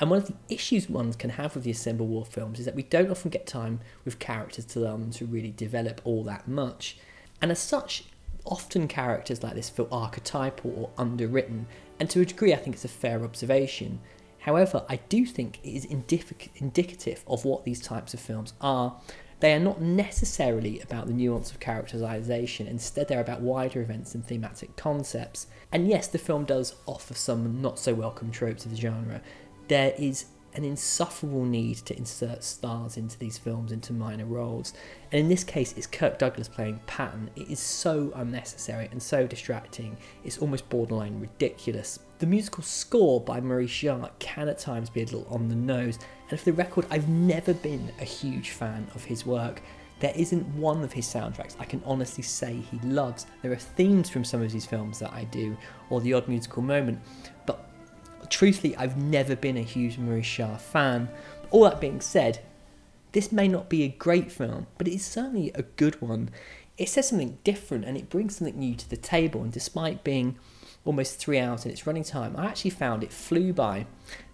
A: And one of the issues one can have with the Assemble War films is that we don't often get time with characters to them to really develop all that much. And as such, often characters like this feel archetypal or underwritten, and to a degree, I think it's a fair observation. However, I do think it is indic- indicative of what these types of films are. They are not necessarily about the nuance of characterization, instead, they're about wider events and thematic concepts. And yes, the film does offer some not so welcome tropes of the genre. There is an insufferable need to insert stars into these films into minor roles. And in this case, it's Kirk Douglas playing Patton. It is so unnecessary and so distracting, it's almost borderline ridiculous. The musical score by Maurice Jarre can at times be a little on the nose, and for the record, I've never been a huge fan of his work. There isn't one of his soundtracks I can honestly say he loves. There are themes from some of his films that I do, or the odd musical moment, but truthfully, I've never been a huge Maurice Jarre fan. All that being said, this may not be a great film, but it is certainly a good one. It says something different and it brings something new to the table, and despite being almost three hours in its running time, I actually found it flew by.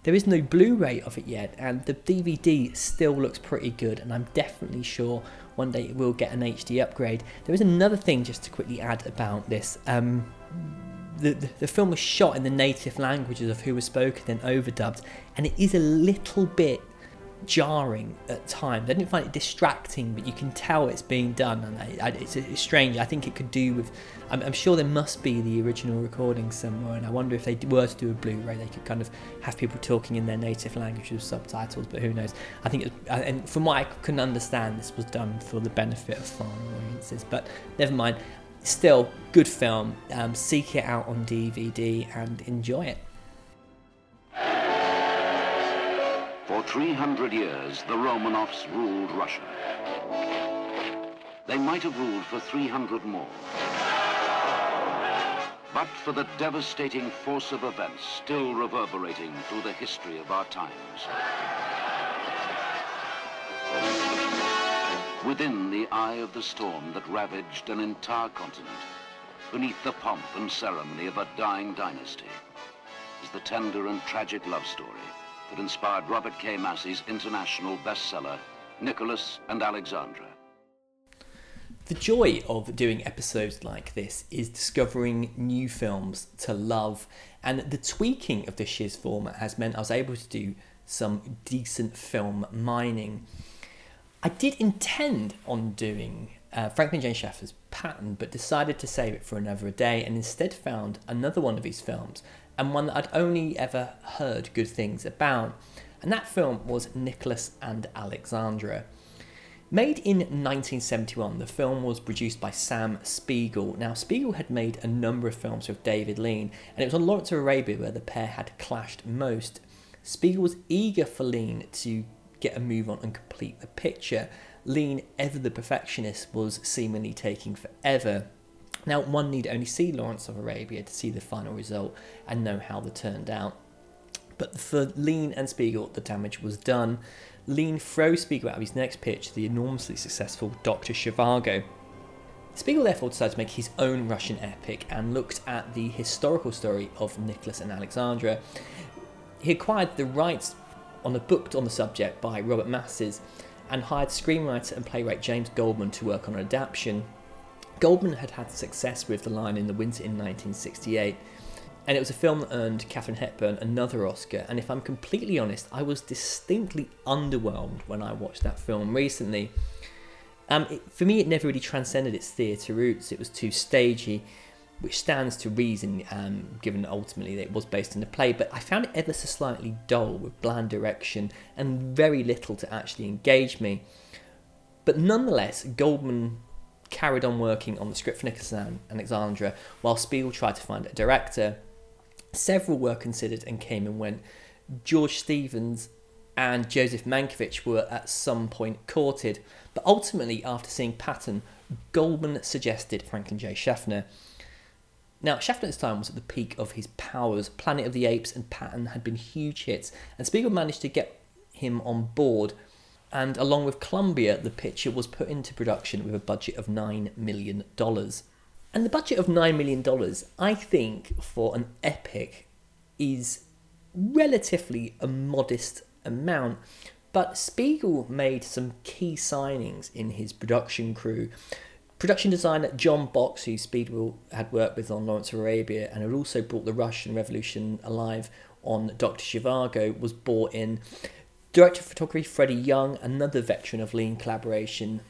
A: There is no Blu ray of it yet, and the DVD still looks pretty good, and I'm definitely sure one day it will get an HD upgrade. There is another thing just to quickly add about this. Um, the, the, the, film was shot in the native languages of who was spoken and overdubbed, and it is a little bit jarring at times. I didn't find it distracting, but you can tell it's being done, and I, I, it's, it's, strange. I think it could do with. I'm, I'm, sure there must be the original recording somewhere, and I wonder if they were to do a Blu-ray, they could kind of have people talking in their native language with subtitles. But who knows? I think, it uh, and from what I can understand, this was done for the benefit of foreign audiences. But never mind. Still, good film. Um, seek it out on DVD and enjoy it.
M: For 300 years, the Romanovs ruled Russia. They might have ruled for 300 more. But for the devastating force of events still reverberating through the history of our times. Within the eye of the storm that ravaged an entire continent, beneath the pomp and ceremony of a dying dynasty, is the tender and tragic love story that inspired Robert K. Massie's international bestseller, Nicholas and Alexandra.
A: The joy of doing episodes like this is discovering new films to love, and the tweaking of this year's format has meant I was able to do some decent film mining. I did intend on doing uh, Franklin J. Schaffner's Patton, but decided to save it for another day and instead found another one of his films and one that I'd only ever heard good things about. And that film was Nicholas and Alexandra. Made in 1971, the film was produced by Sam Spiegel. Now, Spiegel had made a number of films with David Lean, and it was on Lawrence of Arabia where the pair had clashed most. Spiegel was eager for Lean to get a move on and complete the picture. Lean, ever the perfectionist, was seemingly taking forever. Now, one need only see Lawrence of Arabia to see the final result and know how they turned out. But for Lean and Spiegel, the damage was done. Lean throws Spiegel out of his next pitch, the enormously successful Dr. Zhivago. Spiegel therefore decided to make his own Russian epic and looked at the historical story of Nicholas and Alexandra. He acquired the rights on a book on the subject by Robert Masses and hired screenwriter and playwright James Goldman to work on an adaptation. Goldman had had success with The Lion in the Winter in 1968, and it was a film that earned Katharine Hepburn another Oscar. And if I'm completely honest, I was distinctly underwhelmed when I watched that film recently. Um, it, for me, it never really transcended its theatre roots. It was too stagey, which stands to reason, um, given ultimately that it was based on a play. But I found it ever so slightly dull, with bland direction and very little to actually engage me. But nonetheless, Goldman carried on working on the script for Nicholas and Alexandra while Spiegel tried to find a director. Several were considered and came and went. George Stevens and Joseph Mankiewicz were at some point courted, but ultimately, after seeing Patton, Goldman suggested Franklin J. Schaffner. Now, this time was at the peak of his powers. Planet of the Apes and Patton had been huge hits, and Spiegel managed to get him on board and along with Columbia, the picture was put into production with a budget of $9 million. And the budget of $9 million, I think, for an epic is relatively a modest amount. But Spiegel made some key signings in his production crew. Production designer John Box, who Spiegel had worked with on Lawrence of Arabia and had also brought the Russian Revolution alive on Dr. Zhivago, was brought in. Director of photography Freddie Young, another veteran of Lean collaboration,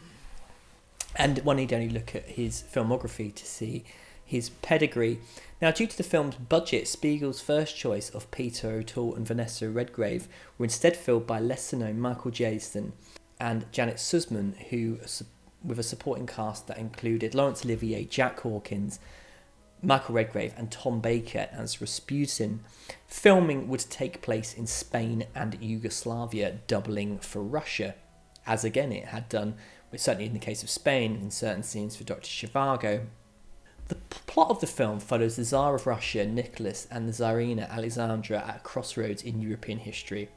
A: and one need only look at his filmography to see his pedigree. Now, due to the film's budget, Spiegel's first choice of Peter O'Toole and Vanessa Redgrave were instead filled by lesser known Michael Jayston and Janet Suzman, who, with a supporting cast that included Laurence Olivier, Jack Hawkins, Michael Redgrave, and Tom Baker as Rasputin. Filming would take place in Spain and Yugoslavia, doubling for Russia, as again it had done, certainly in the case of Spain, in certain scenes for Dr. Zhivago. The plot of the film follows the Tsar of Russia, Nicholas, and the Tsarina Alexandra at a crossroads in European history.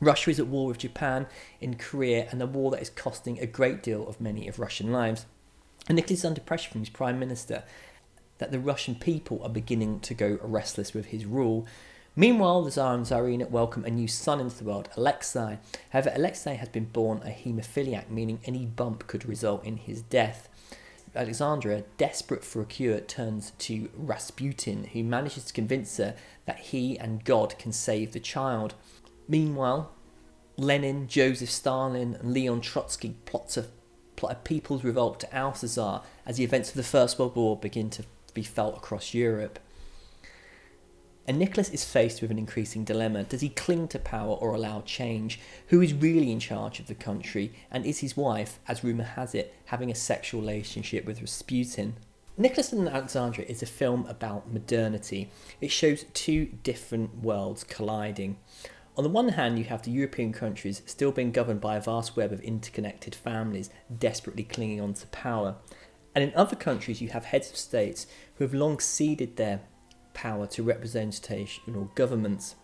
A: Russia is at war with Japan in Korea, and a war that is costing a great deal of many of Russian lives. And Nicholas is under pressure from his prime minister that the Russian people are beginning to go restless with his rule. Meanwhile, the Tsar and Tsarina welcome a new son into the world, Alexei. However, Alexei has been born a haemophiliac, meaning any bump could result in his death. Alexandra, desperate for a cure, turns to Rasputin, who manages to convince her that he and God can save the child. Meanwhile, Lenin, Joseph Stalin, and Leon Trotsky plot a, plot a people's revolt to oust the Tsar as the events of the First World War begin to be felt across Europe. And Nicholas is faced with an increasing dilemma. Does he cling to power or allow change? Who is really in charge of the country? And is his wife, as rumour has it, having a sexual relationship with Rasputin? Nicholas and Alexandra is a film about modernity. It shows two different worlds colliding. On the one hand, you have the European countries still being governed by a vast web of interconnected families desperately clinging on to power. And in other countries, you have heads of states who have long ceded their power to representational governments.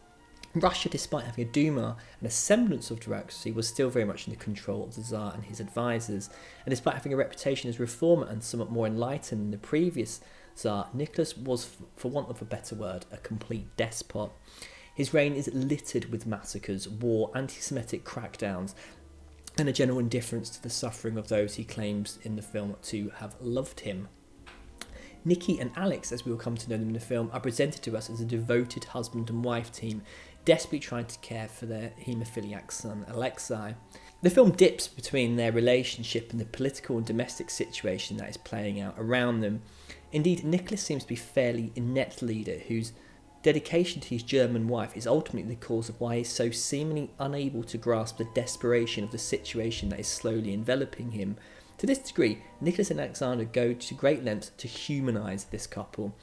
A: Russia, despite having a Duma and a semblance of democracy, was still very much in the control of the Tsar and his advisors. And despite having a reputation as reformer and somewhat more enlightened than the previous Tsar, Nicholas was, for want of a better word, a complete despot. His reign is littered with massacres, war, anti Semitic crackdowns, and a general indifference to the suffering of those he claims in the film to have loved him. Nikki and Alex, as we will come to know them in the film, are presented to us as a devoted husband and wife team, desperately trying to care for their haemophiliac son, Alexei. The film dips between their relationship and the political and domestic situation that is playing out around them. Indeed, Nicholas seems to be fairly inept leader whose dedication to his German wife is ultimately the cause of why he is so seemingly unable to grasp the desperation of the situation that is slowly enveloping him to this degree, Nicholas and Alexandra go to great lengths to humanise this couple.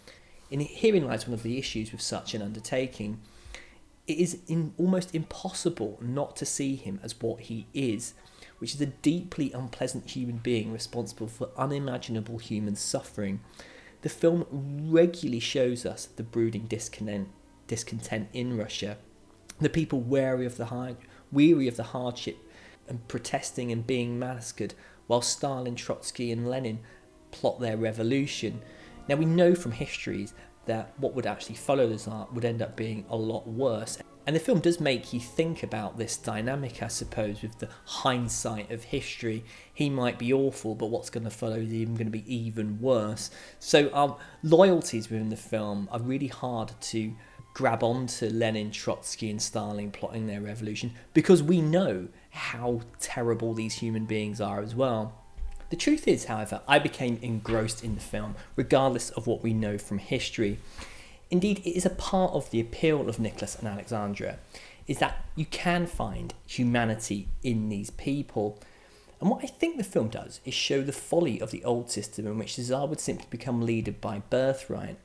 A: In herein lies one of the issues with such an undertaking. It is in, almost impossible not to see him as what he is, which is a deeply unpleasant human being responsible for unimaginable human suffering. The film regularly shows us the brooding discontent, discontent in Russia, the people wary of the hard, weary of the hardship and protesting and being massacred while Stalin, Trotsky, and Lenin plot their revolution. Now, we know from histories that what would actually follow the Tsar would end up being a lot worse. And the film does make you think about this dynamic, I suppose, with the hindsight of history. He might be awful, but what's going to follow is even going to be even worse. So, um, loyalties within the film are really hard to grab onto Lenin, Trotsky, and Stalin plotting their revolution because we know how terrible these human beings are as well. The truth is, however, I became engrossed in the film, regardless of what we know from history. Indeed, it is a part of the appeal of Nicholas and Alexandra, is that you can find humanity in these people. And what I think the film does is show the folly of the old system in which Tsar would simply become leader by birthright.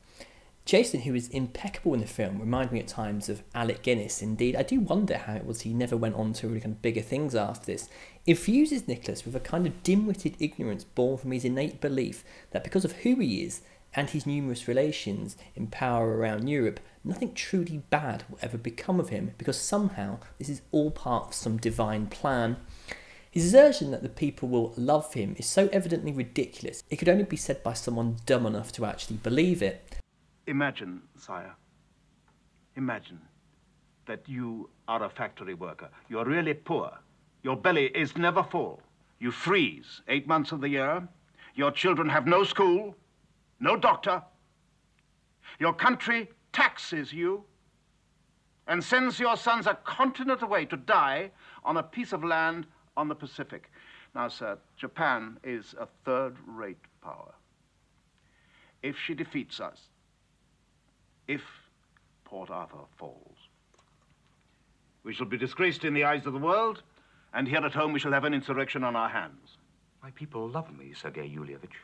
A: Jayston, who is impeccable in the film, reminds me at times of Alec Guinness. Indeed, I do wonder how it was he never went on to really kind of bigger things after this. Infuses Nicholas with a kind of dim-witted ignorance born from his innate belief that because of who he is and his numerous relations in power around Europe, nothing truly bad will ever become of him because somehow this is all part of some divine plan. His assertion that the people will love him is so evidently ridiculous, it could only be said by someone dumb enough to actually believe it.
N: Imagine, sire. Imagine that you are a factory worker. You're really poor. Your belly is never full. You freeze eight months of the year. Your children have no school, no doctor. Your country taxes you and sends your sons a continent away to die on a piece of land on the Pacific. Now, sir, Japan is a third rate power. If she defeats us, if Port Arthur falls, we shall be disgraced in the eyes of the world, and here at home we shall have an insurrection on our hands.
O: My people love me, Sergei Yulievich.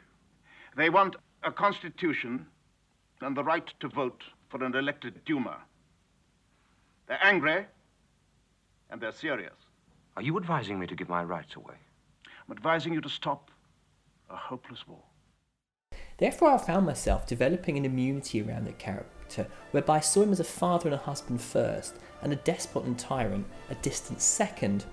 N: They want a constitution and the right to vote for an elected Duma. They're angry, and they're serious.
O: Are you advising me to give my rights away?
N: I'm advising you to stop a hopeless war.
A: Therefore, I found myself developing an immunity around the character, whereby I saw him as a father and a husband first, and a despot and tyrant a distant second.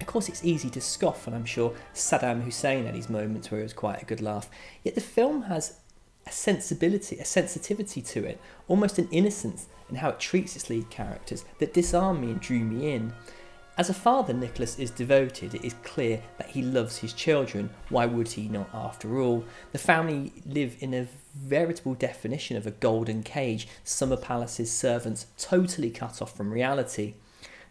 A: Of course, it's easy to scoff, and I'm sure Saddam Hussein had his moments where it was quite a good laugh. Yet the film has a sensibility, a sensitivity to it, almost an innocence in how it treats its lead characters that disarmed me and drew me in. As a father, Nicholas is devoted. It is clear that he loves his children. Why would he not, after all? The family live in a veritable definition of a golden cage, summer palace's servants totally cut off from reality.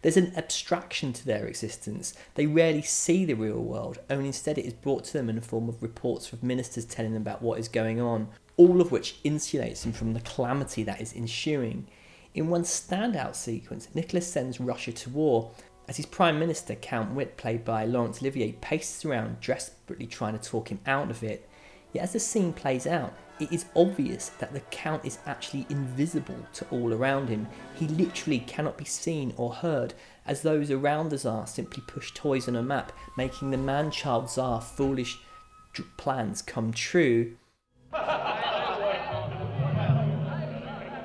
A: There's an abstraction to their existence. They rarely see the real world, only instead it is brought to them in the form of reports from ministers telling them about what is going on, all of which insulates them from the calamity that is ensuing. In one standout sequence, Nicholas sends Russia to war, as his Prime Minister, Count Witte, played by Laurence Olivier, paces around desperately trying to talk him out of it. Yet as the scene plays out, it is obvious that the Count is actually invisible to all around him. He literally cannot be seen or heard, as those around the Tsar simply push toys on a map, making the man child Tsar foolish plans come true.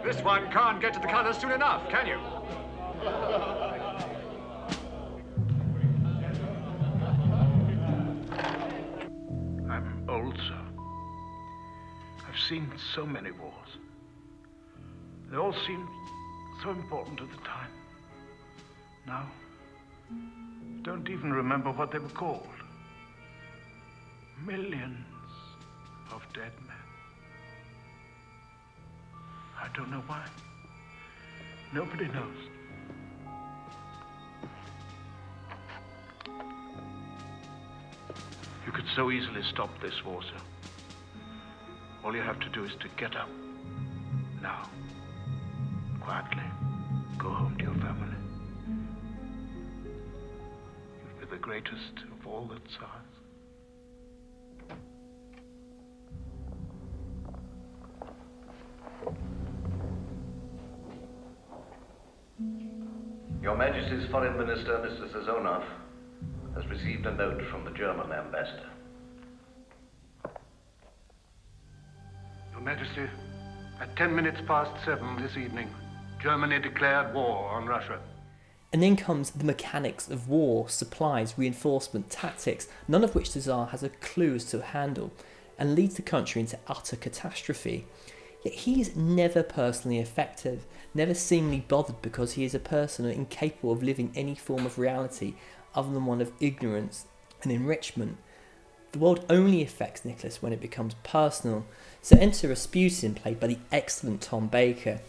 P: This one can't get to the colours soon enough, can you?
N: I'm old, sir. I've seen so many wars. They all seemed so important at the time. Now, I don't even remember what they were called. Millions of dead men. I don't know why. Nobody knows. You could so easily stop this war, sir. All you have to do is to get up. Now. Quietly. Go home to your family. You'll be the greatest of all the Tsars.
Q: Your Majesty's Foreign Minister, Mr. Sazonov, has received a note from the German ambassador.
L: Your Majesty, at ten minutes past seven this evening, Germany declared war on Russia.
A: And then comes the mechanics of war, supplies, reinforcement, tactics, none of which the Tsar has a clue as to handle, and leads the country into utter catastrophe. Yet he is never personally effective, never seemingly bothered because he is a person incapable of living any form of reality other than one of ignorance and enrichment. The world only affects Nicholas when it becomes personal. So enter Rasputin, played by the excellent Tom Baker.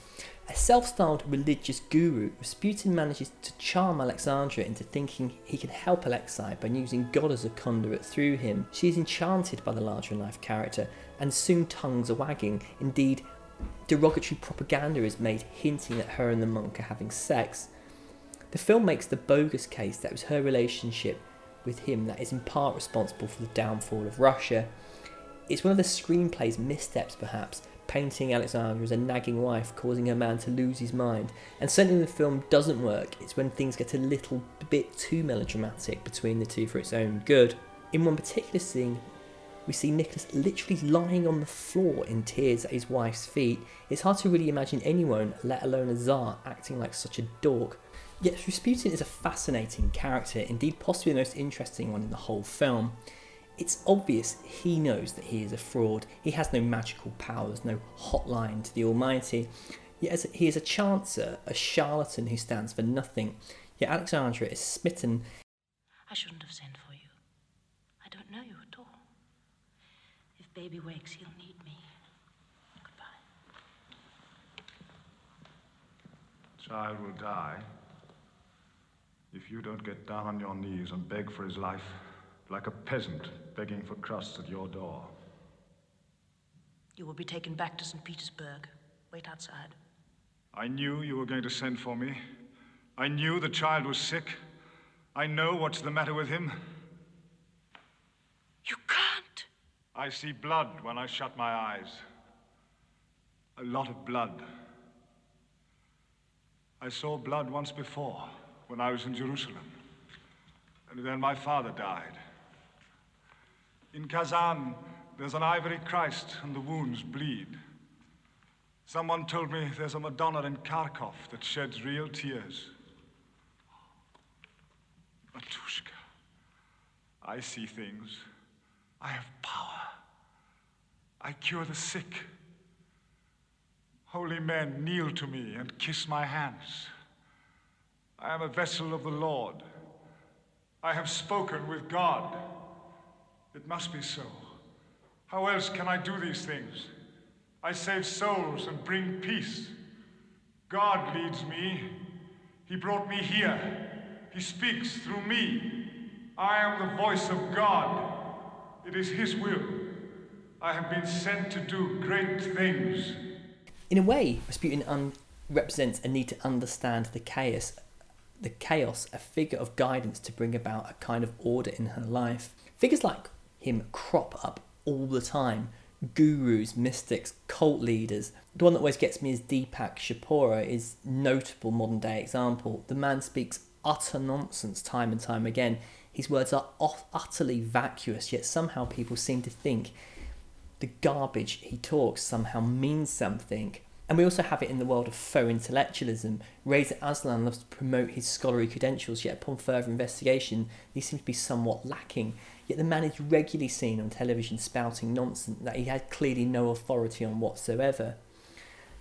A: A self styled religious guru, Rasputin manages to charm Alexandra into thinking he can help Alexei by using God as a conduit through him. She is enchanted by the larger life character, and soon tongues are wagging. Indeed, derogatory propaganda is made hinting that her and the monk are having sex. The film makes the bogus case that it was her relationship with him that is in part responsible for the downfall of Russia. It's one of the screenplay's missteps, perhaps, painting Alexandra as a nagging wife, causing her man to lose his mind. And certainly the film doesn't work, it's when things get a little bit too melodramatic between the two for its own good. In one particular scene, we see Nicholas literally lying on the floor in tears at his wife's feet. It's hard to really imagine anyone, let alone a Tsar, acting like such a dork. Yet Rasputin is a fascinating character, indeed possibly the most interesting one in the whole film. It's obvious he knows that he is a fraud. He has no magical powers, no hotline to the Almighty. Yet he is a chancer, a charlatan who stands for nothing. Yet Alexandra is smitten.
R: I shouldn't have sent for you. I don't know you at all. If baby wakes, he'll need me. Goodbye.
S: Child will die if you don't get down on your knees and beg for his life like a peasant begging for crusts at your door.
R: You will be taken back to St. Petersburg. Wait outside.
S: I knew you were going to send for me. I knew the child was sick. I know what's the matter with him.
R: You can't.
S: I see blood when I shut my eyes. A lot of blood. I saw blood once before when I was in Jerusalem. And then my father died. In Kazan, there's an ivory Christ and the wounds bleed. Someone told me there's a Madonna in Kharkov that sheds real tears. Matushka, I see things. I have power. I cure the sick. Holy men kneel to me and kiss my hands. I am a vessel of the Lord. I have spoken with God. It must be so. How else can I do these things? I save souls and bring peace. God leads me. He brought me here. He speaks through me. I am the voice of God. It is His will. I have been sent to do great things.
A: In a way, Rasputin un- represents a need to understand the chaos, the chaos, a figure of guidance to bring about a kind of order in her life. Figures like him crop up all the time. Gurus, mystics, cult leaders. The one that always gets me is Deepak Chopra, is notable modern day example. The man speaks utter nonsense time and time again. His words are utterly vacuous, yet somehow people seem to think the garbage he talks somehow means something. And we also have it in the world of faux intellectualism. Reza Aslan loves to promote his scholarly credentials, yet upon further investigation, these seem to be somewhat lacking. Yet the man is regularly seen on television spouting nonsense that he had clearly no authority on whatsoever.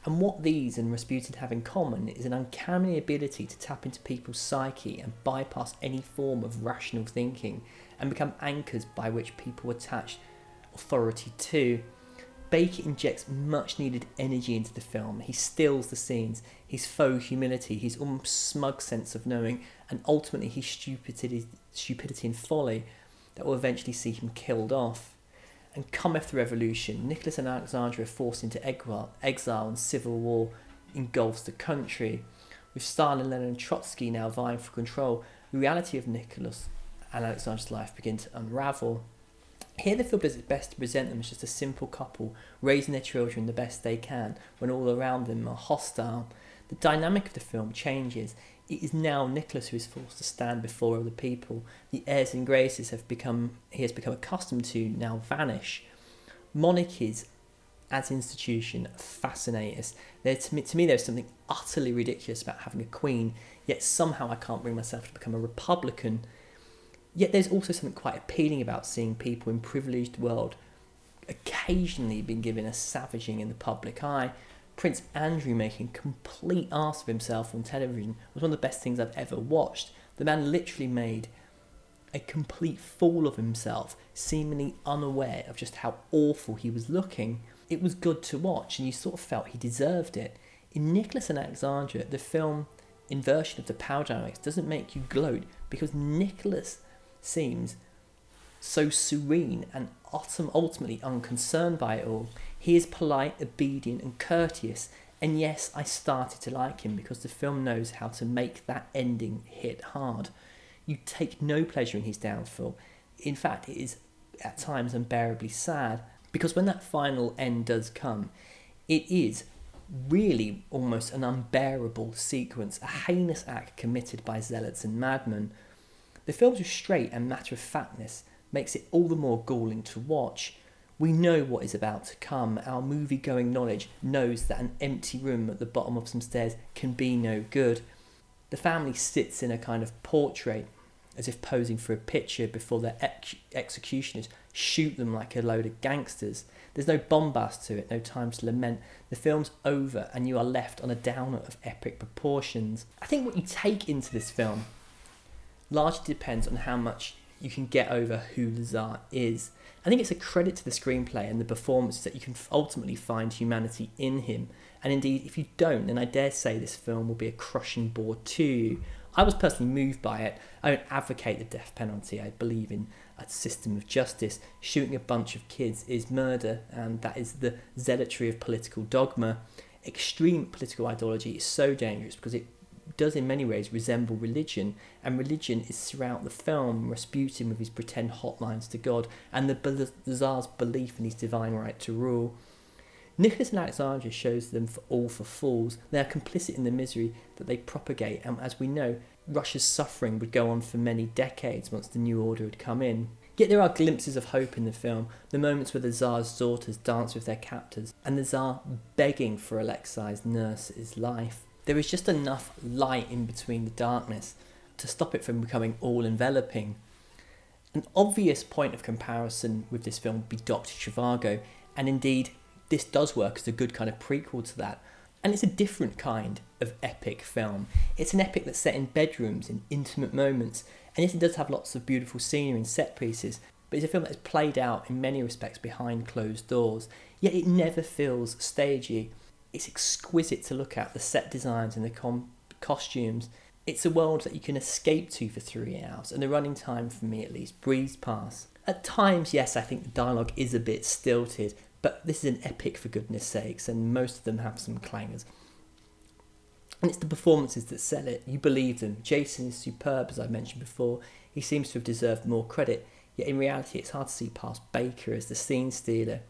A: And what these and Rasputin have in common is an uncanny ability to tap into people's psyche and bypass any form of rational thinking and become anchors by which people attach authority to. Baker injects much needed energy into the film. He stills the scenes, his faux humility, his smug sense of knowing, and ultimately his stupidity, stupidity and folly that will eventually see him killed off. And cometh the revolution. Nicholas and Alexandra are forced into exile, and civil war engulfs the country. With Stalin, Lenin, and Trotsky now vying for control, the reality of Nicholas and Alexandra's life begin to unravel. Here, the film does its best to present them as just a simple couple raising their children the best they can when all around them are hostile. The dynamic of the film changes. It is now Nicholas who is forced to stand before other people. The airs and graces have become he has become accustomed to now vanish. Monarchies as institution fascinate us. There, to, me, to me, there's something utterly ridiculous about having a queen, yet somehow I can't bring myself to become a Republican. Yet there's also something quite appealing about seeing people in privileged world occasionally being given a savaging in the public eye. Prince Andrew making complete ass of himself on television was one of the best things I've ever watched. The man literally made a complete fool of himself, seemingly unaware of just how awful he was looking. It was good to watch, and you sort of felt he deserved it. In Nicholas and Alexandra, the film inversion of the power dynamics doesn't make you gloat because Nicholas seems so serene and ultimately unconcerned by it all. He is polite, obedient, and courteous. And yes, I started to like him because the film knows how to make that ending hit hard. You take no pleasure in his downfall. In fact, it is at times unbearably sad because when that final end does come, it is really almost an unbearable sequence, a heinous act committed by zealots and madmen. The film's restraint and matter of factness makes it all the more galling to watch. We know what is about to come. Our movie going knowledge knows that an empty room at the bottom of some stairs can be no good. The family sits in a kind of portrait as if posing for a picture before their ex- executioners shoot them like a load of gangsters. There's no bombast to it, no time to lament. The film's over and you are left on a downer of epic proportions. I think what you take into this film largely depends on how much you can get over who Lazar is. I think it's a credit to the screenplay and the performances that you can ultimately find humanity in him. And indeed, if you don't, then I dare say this film will be a crushing bore to you. I was personally moved by it. I don't advocate the death penalty. I believe in a system of justice. Shooting a bunch of kids is murder, and that is the zealotry of political dogma. Extreme political ideology is so dangerous because it does in many ways resemble religion, and religion is throughout the film Rasputin with his pretend hotlines to God and the Tsar's belief in his divine right to rule. Nicholas and Alexandra shows them for all for fools. They are complicit in the misery that they propagate, and as we know, Russia's suffering would go on for many decades once the new order had come in. Yet there are glimpses of hope in the film, the moments where the Tsar's daughters dance with their captors, and the Tsar begging for Alexei's nurse's life. There is just enough light in between the darkness to stop it from becoming all enveloping. An obvious point of comparison with this film would be Dr. Zhivago, and indeed, this does work as a good kind of prequel to that. And it's a different kind of epic film. It's an epic that's set in bedrooms, in intimate moments, and yes, it does have lots of beautiful scenery and set pieces, but it's a film that's played out in many respects behind closed doors, yet it never feels stagey it's exquisite to look at the set designs and the com- costumes. It's a world that you can escape to for three hours, and the running time, for me at least, breezed past. At times, yes, I think the dialogue is a bit stilted, but this is an epic for goodness sakes, and most of them have some clangers. And it's the performances that sell it. You believe them. Jayston is superb, as I mentioned before. He seems to have deserved more credit, yet in reality, it's hard to see past Baker as the scene stealer.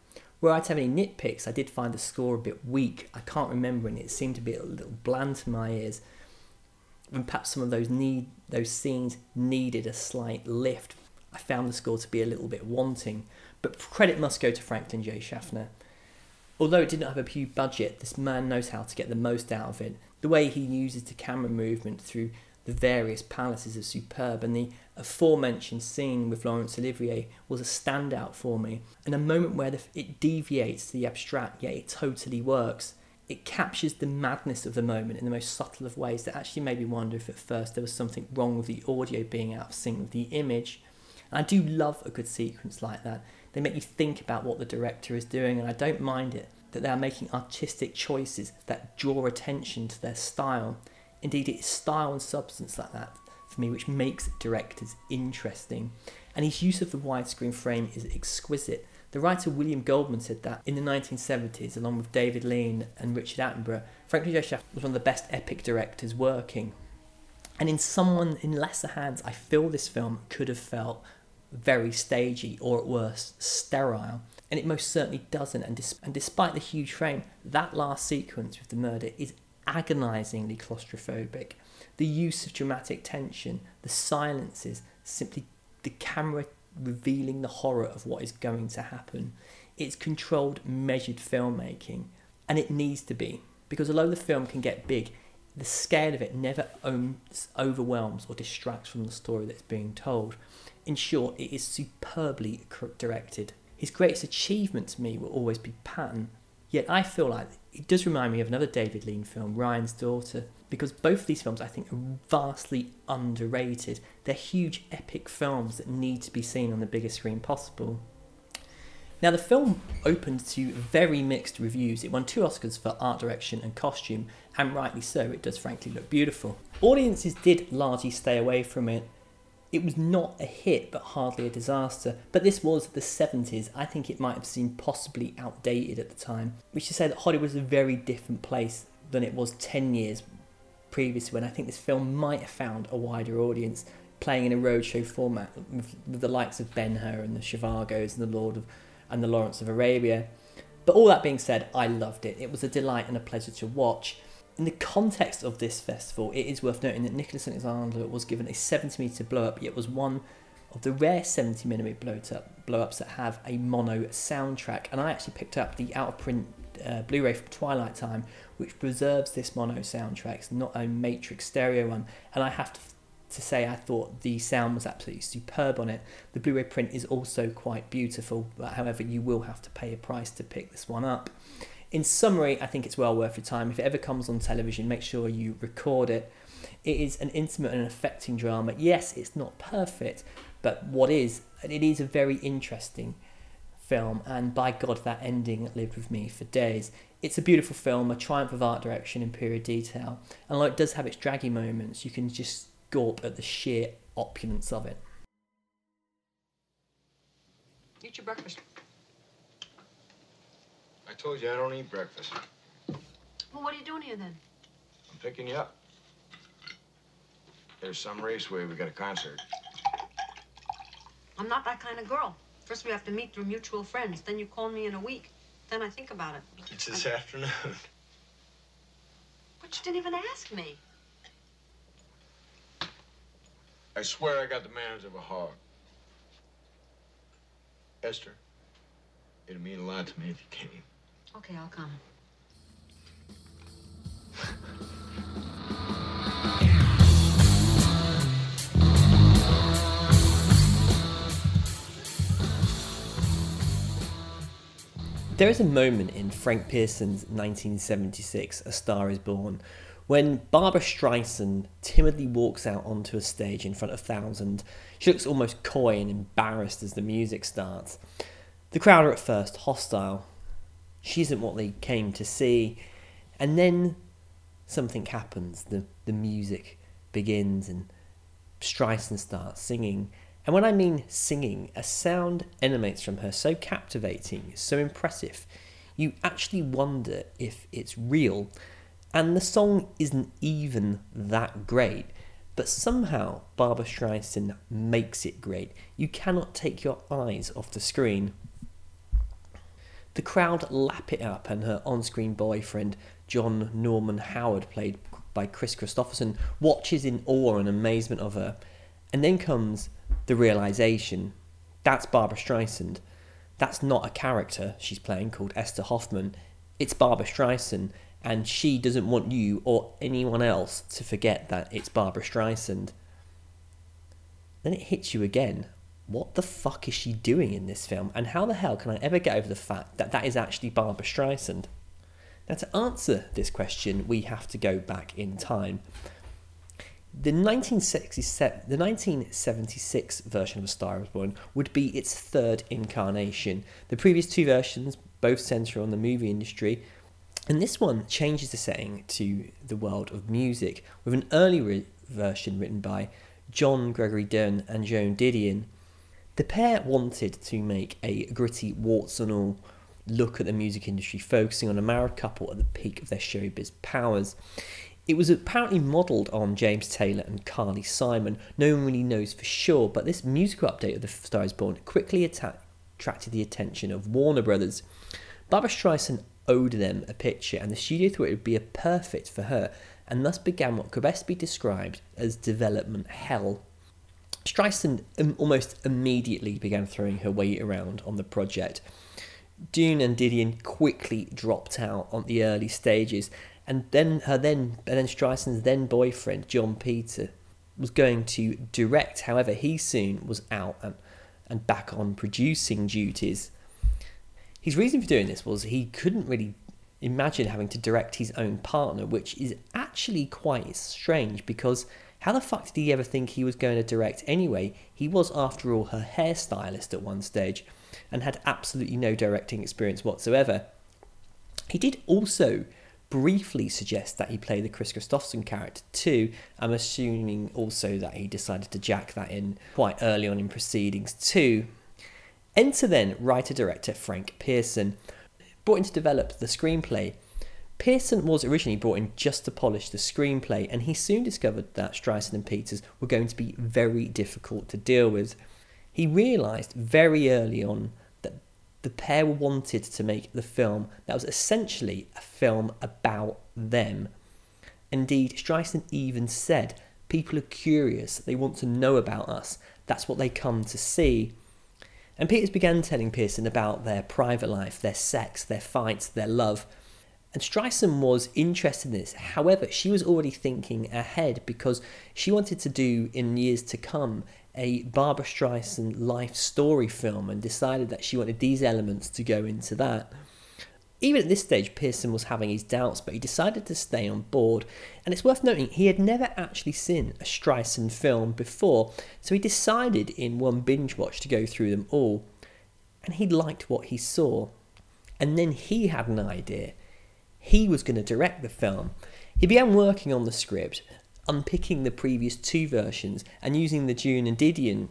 A: Where I'd have any nitpicks, I did find the score a bit weak. I can't remember, and it seemed to be a little bland to my ears. And perhaps some of those need those scenes needed a slight lift. I found the score to be a little bit wanting, but credit must go to Franklin J. Schaffner. Although it did not have a huge budget, this man knows how to get the most out of it. The way he uses the camera movement through the various palaces are superb, and the aforementioned scene with Laurence Olivier was a standout for me, and a moment where the, it deviates to the abstract, yet it totally works. It captures the madness of the moment in the most subtle of ways that actually made me wonder if at first there was something wrong with the audio being out of sync with the image. And I do love a good sequence like that. They make you think about what the director is doing, and I don't mind it that they are making artistic choices that draw attention to their style. Indeed, it's style and substance like that for me which makes directors interesting. And his use of the widescreen frame is exquisite. The writer William Goldman said that in the 1970s, along with David Lean and Richard Attenborough, Franklin J. Schaffner was one of the best epic directors working. And in someone in lesser hands, I feel this film could have felt very stagey or at worst sterile. And it most certainly doesn't. And, and despite the huge frame, that last sequence with the murder is agonizingly claustrophobic. The use of dramatic tension, the silences, simply the camera revealing the horror of what is going to happen. It's controlled, measured filmmaking, and it needs to be because although the film can get big, the scale of it never overwhelms or distracts from the story that's being told. In short, it is superbly directed. His greatest achievement to me will always be Patton, yet I feel like it does remind me of another David Lean film, Ryan's Daughter, because both of these films I think are vastly underrated. They're huge epic films that need to be seen on the biggest screen possible. Now, the film opened to very mixed reviews. It won two Oscars for art direction and costume, and rightly so, it does frankly look beautiful. Audiences did largely stay away from it, it was not a hit, but hardly a disaster. But this was the 70s. I think it might have seemed possibly outdated at the time, which to say that Hollywood was a very different place than it was 10 years previously, when I think this film might have found a wider audience playing in a roadshow format with, the likes of Ben Hur and the Zhivagos and the Lord of and the Lawrence of Arabia. But all that being said, I loved it. It was a delight and a pleasure to watch in the context of this festival, it is worth noting that Nicholas Alexander was given a 70 meter blow up, yet was one of the rare 70 mm blow up blow ups that have a mono soundtrack. And I actually picked up the out of print uh, Blu ray from Twilight Time, which preserves this mono soundtrack. It's not a Matrix stereo one, and I have to to say I thought the sound was absolutely superb on it. The Blu ray print is also quite beautiful, but however, you will have to pay a price to pick this one up. In summary, I think it's well worth your time. If it ever comes on television, make sure you record it. It is an intimate and affecting drama. Yes, it's not perfect, but what is, it is a very interesting film, and by God, that ending lived with me for days. It's a beautiful film, a triumph of art direction and period detail, and although it does have its draggy moments, you can just gulp at the sheer opulence of it.
T: Eat your breakfast.
H: I told you I don't eat breakfast.
T: Well, what are you doing here then?
H: I'm picking you up. There's some raceway. We got a concert.
T: I'm not that kind of girl. First, we have to meet through mutual friends. Then you call me in a week. Then I think about it.
H: It's this afternoon.
T: But you didn't even ask me.
H: I swear I got the manners of a hog. Esther, it'd mean a lot to me if you came.
T: Okay, I'll come.
A: There is a moment in Frank Pierson's 1976 A Star is Born when Barbra Streisand timidly walks out onto a stage in front of thousands. She looks almost coy and embarrassed as the music starts. The crowd are at first hostile. She isn't what they came to see. And then something happens. The, the music begins and Streisand starts singing. And when I mean singing, a sound emanates from her so captivating, so impressive, you actually wonder if it's real. And the song isn't even that great, but somehow Barbra Streisand makes it great. You cannot take your eyes off the screen. The crowd lap it up, and her on screen boyfriend, John Norman Howard, played by Kris Kristofferson, watches in awe and amazement of her. And then comes the realization that's Barbra Streisand. That's not a character she's playing called Esther Hoffman. It's Barbra Streisand, and she doesn't want you or anyone else to forget that it's Barbra Streisand. Then it hits you again. What the fuck is she doing in this film? And how the hell can I ever get over the fact that that is actually Barbra Streisand? Now, to answer this question, we have to go back in time. The 1967, the 1976 version of A Star Is Born would be its third incarnation. The previous two versions both centre on the movie industry, and this one changes the setting to the world of music with an early re- version written by John Gregory Dunne and Joan Didion. The pair wanted to make a gritty, warts and all look at the music industry, focusing on a married couple at the peak of their showbiz powers. It was apparently modelled on James Taylor and Carly Simon. No one really knows for sure, but this musical update of The Star is Born quickly atta- attracted the attention of Warner Brothers. Barbra Streisand owed them a picture, and the studio thought it would be a perfect for her, and thus began what could best be described as development hell. Streisand almost immediately began throwing her weight around on the project. Dunne and Didion quickly dropped out on the early stages, and then her then and then Streisand's then boyfriend Jon Peter was going to direct. However, he soon was out and and back on producing duties. His reason for doing this was he couldn't really imagine having to direct his own partner, which is actually quite strange because how the fuck did he ever think he was going to direct anyway? He was, after all, her hairstylist at one stage and had absolutely no directing experience whatsoever. He did also briefly suggest that he play the Kris Kristofferson character too. I'm assuming also that he decided to jack that in quite early on in proceedings too. Enter then writer director Frank Pierson, brought in to develop the screenplay. Pierson was originally brought in just to polish the screenplay, and he soon discovered that Streisand and Peters were going to be very difficult to deal with. He realised very early on that the pair wanted to make the film that was essentially a film about them. Indeed, Streisand even said, People are curious, they want to know about us, that's what they come to see. And Peters began telling Pierson about their private life, their sex, their fights, their love. And Streisand was interested in this. However, she was already thinking ahead because she wanted to do in years to come a Barbra Streisand life story film and decided that she wanted these elements to go into that. Even at this stage, Pierson was having his doubts, but he decided to stay on board. And it's worth noting he had never actually seen a Streisand film before, so he decided in one binge watch to go through them all. And he liked what he saw. And then he had an idea. He was going to direct the film. He began working on the script, unpicking the previous two versions and using the Dunne and Didion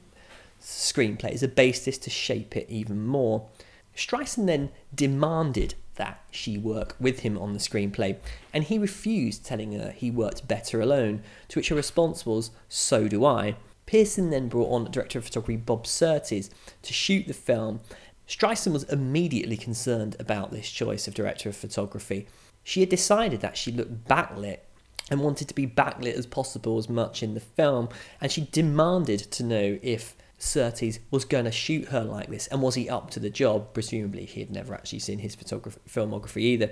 A: screenplay as a basis to shape it even more. Streisand then demanded that she work with him on the screenplay, and he refused, telling her he worked better alone, to which her response was, So do I. Pierson then brought on director of photography Bob Surtees to shoot the film. Streisand was immediately concerned about this choice of director of photography. She had decided that she looked backlit and wanted to be backlit as possible as much in the film, and she demanded to know if Surtees was going to shoot her like this, and was he up to the job? Presumably, he had never actually seen his photography, filmography either.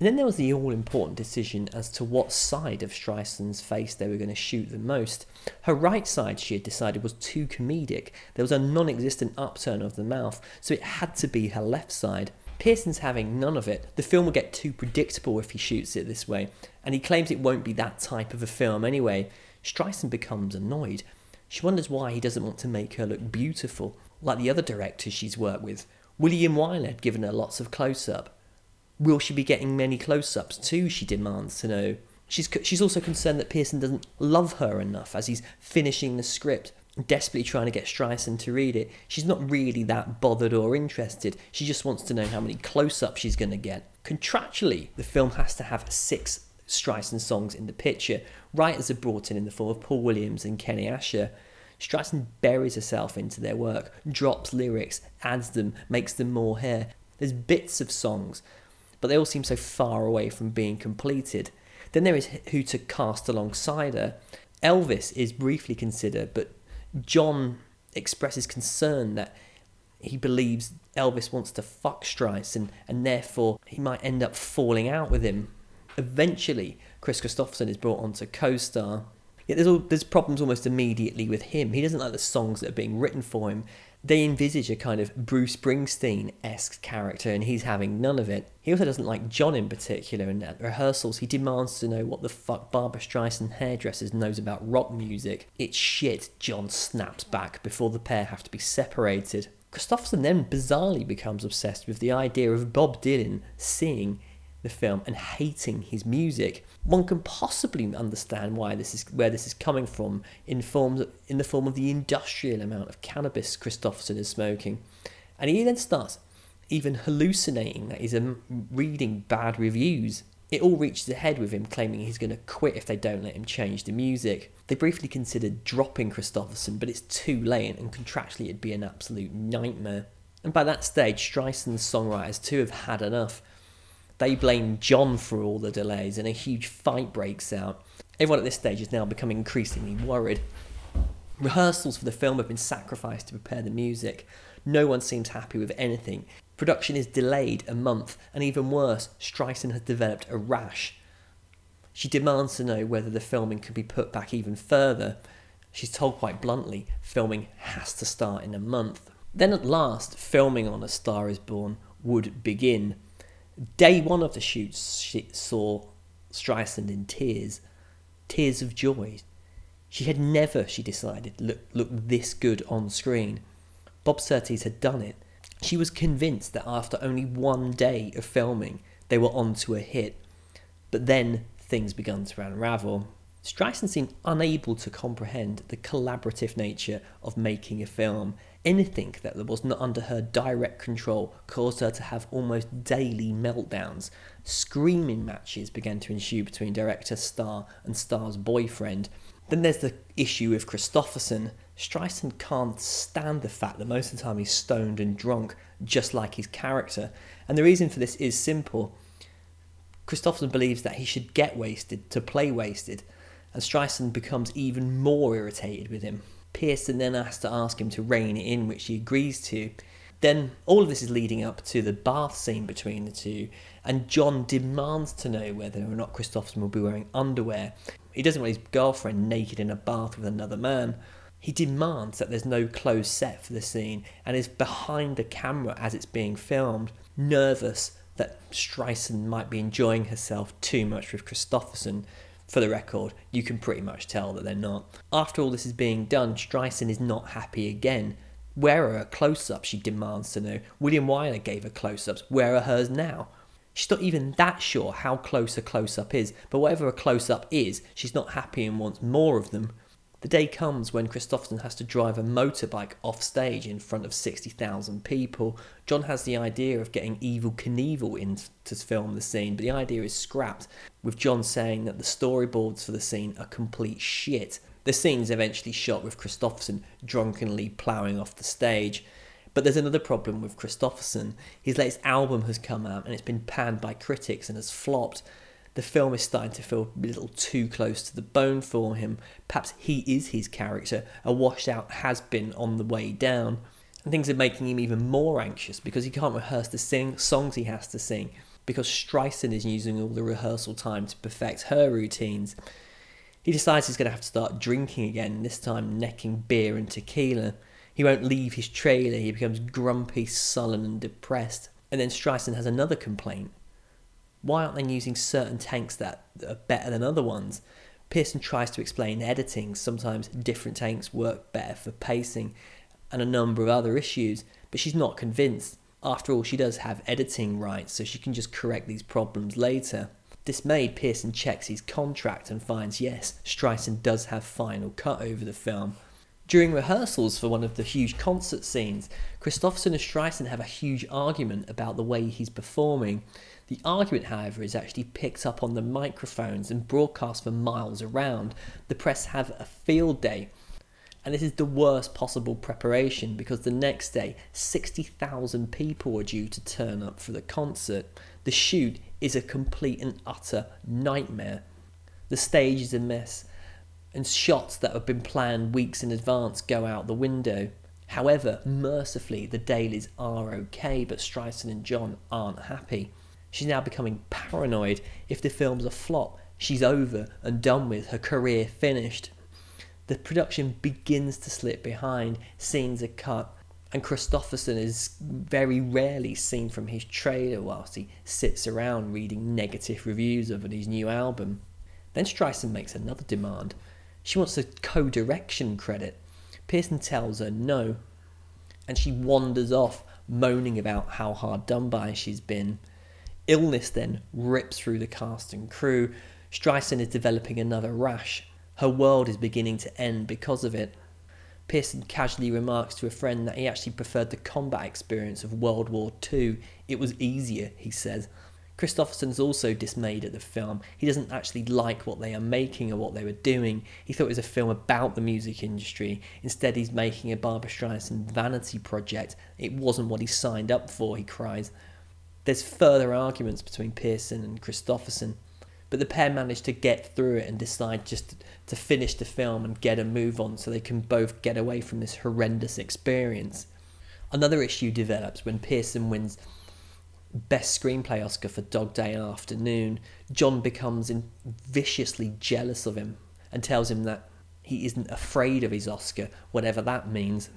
A: And then there was the all important decision as to what side of Streisand's face they were going to shoot the most. Her right side, she had decided, was too comedic. There was a non existent upturn of the mouth, so it had to be her left side. Pierson's having none of it. The film will get too predictable if he shoots it this way, and he claims it won't be that type of a film anyway. Streisand becomes annoyed. She wonders why he doesn't want to make her look beautiful, like the other directors she's worked with. William Wyler had given her lots of close up. Will she be getting many close ups too? She demands to know. She's, she's also concerned that Pierson doesn't love her enough as he's finishing the script, desperately trying to get Streisand to read it. She's not really that bothered or interested. She just wants to know how many close ups she's going to get. Contractually, the film has to have six Streisand songs in the picture. Writers are brought in in the form of Paul Williams and Kenny Ascher. Streisand buries herself into their work, drops lyrics, adds them, makes them more here. There's bits of songs, but they all seem so far away from being completed. Then there is who to cast alongside her. Elvis is briefly considered, but John expresses concern that he believes Elvis wants to fuck Streisand and and therefore he might end up falling out with him. Eventually, Kris Kristofferson is brought on to co-star. Yet there's, all, there's problems almost immediately with him. He doesn't like the songs that are being written for him. They envisage a kind of Bruce Springsteen esque character, and he's having none of it. He also doesn't like John in particular, and at rehearsals, he demands to know what the fuck Barbra Streisand hairdressers knows about rock music. It's shit, John snaps back before the pair have to be separated. Kristofferson then bizarrely becomes obsessed with the idea of Bob Dylan seeing the film and hating his music. One can possibly understand why this is where this is coming from in forms in the form of the industrial amount of cannabis Kristofferson is smoking, and he then starts even hallucinating that he's um, reading bad reviews. It all reaches a head with him claiming he's going to quit if they don't let him change the music. They briefly considered dropping Kristofferson, but it's too late, and contractually it'd be an absolute nightmare. And by that stage, Streisand's songwriters too have had enough. They blame John for all the delays, and a huge fight breaks out. Everyone at this stage is now becoming increasingly worried. Rehearsals for the film have been sacrificed to prepare the music. No one seems happy with anything. Production is delayed a month, and even worse, Streisand has developed a rash. She demands to know whether the filming could be put back even further. She's told quite bluntly filming has to start in a month. Then at last, filming on A Star is Born would begin. Day one of the shoots she saw Streisand in tears, tears of joy. She had never, she decided, looked, looked this good on screen. Bob Surtees had done it. She was convinced that after only one day of filming, they were on to a hit. But then things began to unravel. Streisand seemed unable to comprehend the collaborative nature of making a film Anything that was not under her direct control caused her to have almost daily meltdowns. Screaming matches began to ensue between director Starr and Starr's boyfriend. Then there's the issue with Kristofferson. Streisand can't stand the fact that most of the time he's stoned and drunk, just like his character. And the reason for this is simple. Kristofferson believes that he should get wasted to play wasted, and Streisand becomes even more irritated with him. Pierson then has to ask him to rein it in, which he agrees to. Then all of this is leading up to the bath scene between the two, and John demands to know whether or not Kristofferson will be wearing underwear. He doesn't want his girlfriend naked in a bath with another man. He demands that there's no closed set for the scene and is behind the camera as it's being filmed, nervous that Streisand might be enjoying herself too much with Kristofferson. For the record, you can pretty much tell that they're not. After all this is being done, Streisand is not happy again. Where are her close ups? She demands to know. William Wyler gave her close ups. Where are hers now? She's not even that sure how close a close up is, but whatever a close up is, she's not happy and wants more of them. The day comes when Kristofferson has to drive a motorbike off stage in front of 60,000 people. John has the idea of getting Evel Knievel in to film the scene, but the idea is scrapped, with John saying that the storyboards for the scene are complete shit. The scene's eventually shot with Kristofferson drunkenly ploughing off the stage. But there's another problem with Kristofferson. His latest album has come out and it's been panned by critics and has flopped the film is starting to feel a little too close to the bone for him. Perhaps he is his character, a washed out has been on the way down. And things are making him even more anxious because he can't rehearse the sing- songs he has to sing, because Streisand is using all the rehearsal time to perfect her routines. He decides he's going to have to start drinking again, this time necking beer and tequila. He won't leave his trailer, he becomes grumpy, sullen, and depressed. And then Streisand has another complaint why aren't they using certain tanks that are better than other ones? Pierson tries to explain editing, sometimes different tanks work better for pacing, and a number of other issues, but she's not convinced. After all, she does have editing rights, so she can just correct these problems later. Dismayed, Pierson checks his contract and finds yes, Streisand does have final cut over the film. During rehearsals for one of the huge concert scenes, Kristofferson and Streisand have a huge argument about the way he's performing. The argument, however, is actually picked up on the microphones and broadcast for miles around. The press have a field day, and this is the worst possible preparation because the next day, 60,000 people are due to turn up for the concert. The shoot is a complete and utter nightmare. The stage is a mess, and shots that have been planned weeks in advance go out the window. However, mercifully, the dailies are okay, but Streisand and John aren't happy. She's now becoming paranoid. If the film's a flop, she's over and done with, her career finished. The production begins to slip behind, scenes are cut, and Kristofferson is very rarely seen from his trailer whilst he sits around reading negative reviews of his new album. Then Streisand makes another demand. She wants a co direction credit. Pierson tells her no, and she wanders off, moaning about how hard done by she's been. Illness then rips through the cast and crew. Streisand is developing another rash. Her world is beginning to end because of it. Pierson casually remarks to a friend that he actually preferred the combat experience of World War II. It was easier, he says. Kristofferson's also dismayed at the film. He doesn't actually like what they are making or what they were doing. He thought it was a film about the music industry. Instead, he's making a Barbra Streisand vanity project. It wasn't what he signed up for, he cries. There's further arguments between Pierson and Kristofferson, but the pair manage to get through it and decide just to finish the film and get a move on so they can both get away from this horrendous experience. Another issue develops when Pierson wins Best Screenplay Oscar for Dog Day Afternoon. John becomes viciously jealous of him and tells him that he isn't afraid of his Oscar, whatever that means.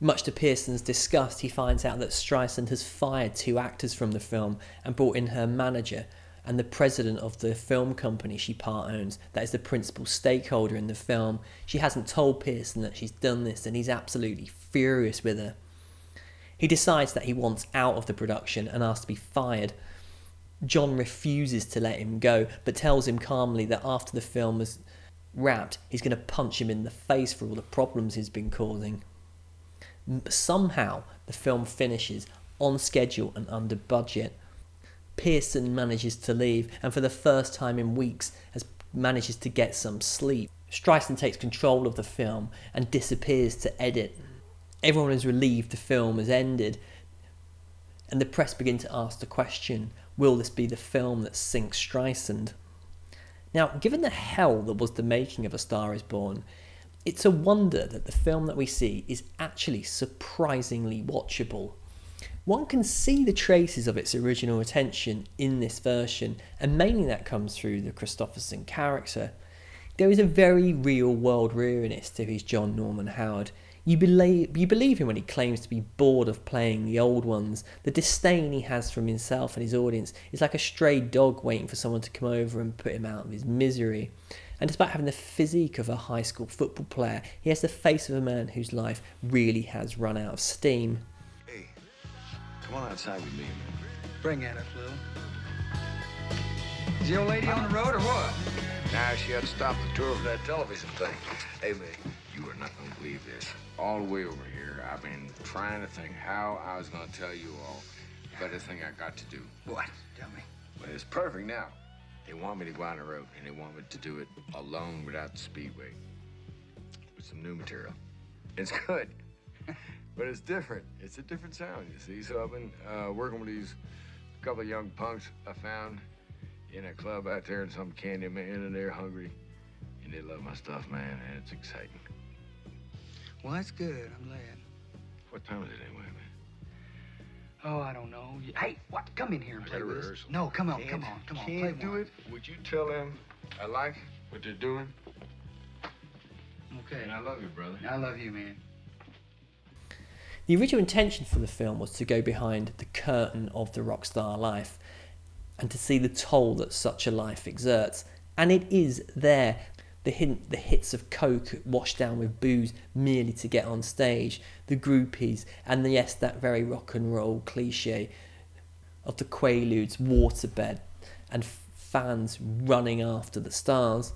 A: Much to Pierson's disgust, he finds out that Streisand has fired two actors from the film and brought in her manager and the president of the film company she part owns, that is the principal stakeholder in the film. She hasn't told Pierson that she's done this, and he's absolutely furious with her. He decides that he wants out of the production and asks to be fired. John refuses to let him go, but tells him calmly that after the film is wrapped, he's going to punch him in the face for all the problems he's been causing. Somehow, the film finishes on schedule and under budget. Pierson manages to leave, and for the first time in weeks, has manages to get some sleep. Streisand takes control of the film and disappears to edit. Everyone is relieved the film has ended, and the press begin to ask the question: Will this be the film that sinks Streisand? Now, given the hell that was the making of A Star Is Born, it's a wonder that the film that we see is actually surprisingly watchable. One can see the traces of its original attention in this version, and mainly that comes through the Kristofferson character. There is a very real world reariness to his John Norman Howard. You believe, you believe him when he claims to be bored of playing the old ones. The disdain he has from himself and his audience is like a stray dog waiting for someone to come over and put him out of his misery. And despite having the physique of a high school football player, he has the face of a man whose life really has run out of steam.
H: Hey, come on outside with me.
U: Bring it up, Lou. Is the old lady on the road or what?
H: Now she had to stop the tour of that television thing. Hey, man, you are not going to believe this. All the way over here, I've been trying to think how I was going to tell you all about the thing I got to do.
U: What? Tell me.
H: But it's perfect now. They want me to go on the road, and they want me to do it alone without the speedway. With some new material. It's good. but it's different. It's a different sound, you see. So I've been uh, working with these couple of young punks I found in a club out there in some canyon, man, and they're hungry. And they love my stuff, man, and it's exciting.
U: Well, that's good. I'm glad.
H: What time is it anyway?
U: Oh, I don't know. Hey, what? Come in here and
H: I
U: play
H: got a
U: with us.
H: rehearsal.
U: No, come on,
H: Can't-
U: come on, come on.
H: Can't
U: play
H: do
U: more.
H: it. Would you tell them I like what they're doing?
U: Okay.
H: And I love you, brother.
U: I love you, man.
A: The original intention for the film was to go behind the curtain of the rock star life and to see the toll that such a life exerts. And it is there. The, hint, the hits of coke washed down with booze merely to get on stage, the groupies, and yes, that very rock and roll cliche of the Quaaludes waterbed and fans running after the stars.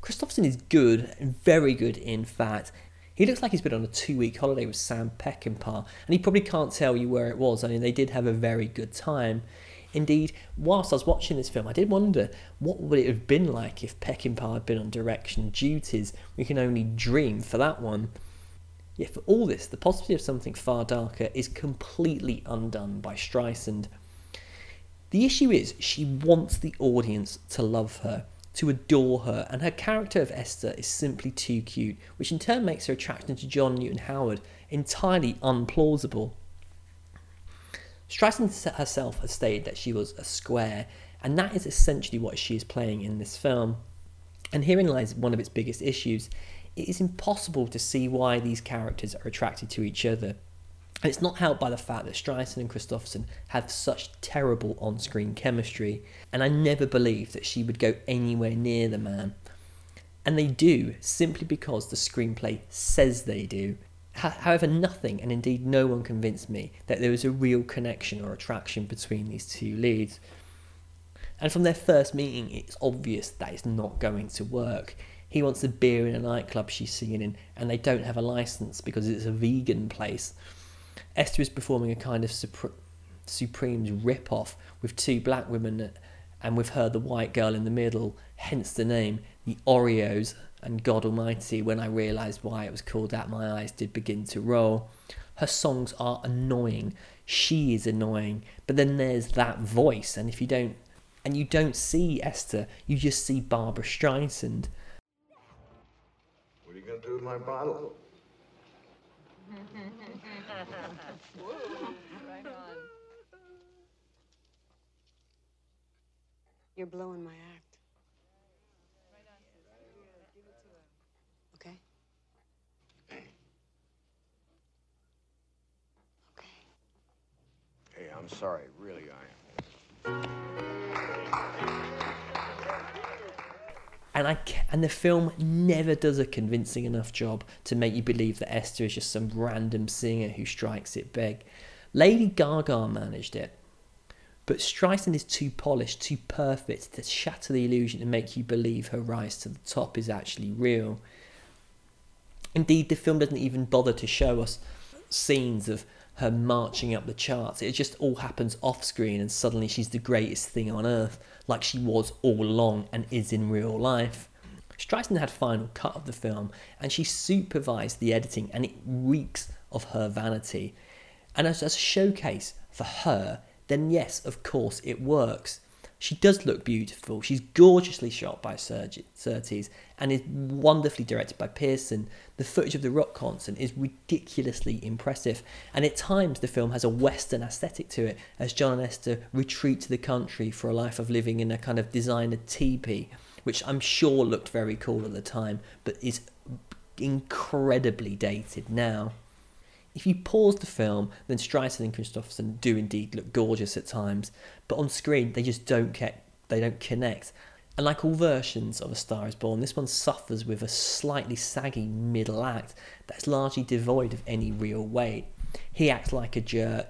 A: Kristofferson is good, very good in fact. He looks like he's been on a two week holiday with Sam Peckinpah, and he probably can't tell you where it was. I mean, they did have a very good time. Indeed, whilst I was watching this film, I did wonder what would it have been like if Peckinpah had been on direction duties. We can only dream for that one. Yet for all this, the possibility of something far darker is completely undone by Streisand. The issue is she wants the audience to love her, to adore her, and her character of Esther is simply too cute, which in turn makes her attraction to John Newton Howard entirely unplausible. Streisand herself has stated that she was a square, and that is essentially what she is playing in this film. And herein lies one of its biggest issues. It is impossible to see why these characters are attracted to each other. And it's not helped by the fact that Streisand and Kristofferson have such terrible on screen chemistry, and I never believed that she would go anywhere near the man. And they do, simply because the screenplay says they do. Ho- However, nothing, and indeed no one convinced me that there was a real connection or attraction between these two leads. And from their first meeting, it's obvious that it's not going to work. He wants a beer in a nightclub she's singing in, and they don't have a license because it's a vegan place. Esther is performing a kind of Supre- Supreme's rip-off with two black women uh, and with her the white girl in the middle, hence the name, the Oreos, and God Almighty, when I realised why it was called that, my eyes did begin to roll. Her songs are annoying. She is annoying. But then there's that voice, and if you don't and you don't see Esther, you just see Barbra Streisand.
H: What are you going to do with my bottle?
T: right. You're blowing my act. Okay?
H: Hey, I'm sorry. Really, I am.
A: And I and the film never does a convincing enough job to make you believe that Esther is just some random singer who strikes it big. Lady Gaga managed it, but Streisand is too polished, too perfect to shatter the illusion and make you believe her rise to the top is actually real. Indeed, the film doesn't even bother to show us scenes of her marching up the charts. It just all happens off screen, and suddenly she's the greatest thing on earth, like she was all along and is in real life. Streisand had final cut of the film, and she supervised the editing, and it reeks of her vanity. And as, as a showcase for her, then yes, of course, it works. She does look beautiful. She's gorgeously shot by Surtees and is wonderfully directed by Pierson. The footage of the rock concert is ridiculously impressive, and at times the film has a Western aesthetic to it as John and Esther retreat to the country for a life of living in a kind of designer teepee, which I'm sure looked very cool at the time, but is incredibly dated now. If you pause the film, then Streisand and Kristofferson do indeed look gorgeous at times, but on screen they just don't get they don't connect. And like all versions of A Star is Born, this one suffers with a slightly saggy middle act that's largely devoid of any real weight. He acts like a jerk,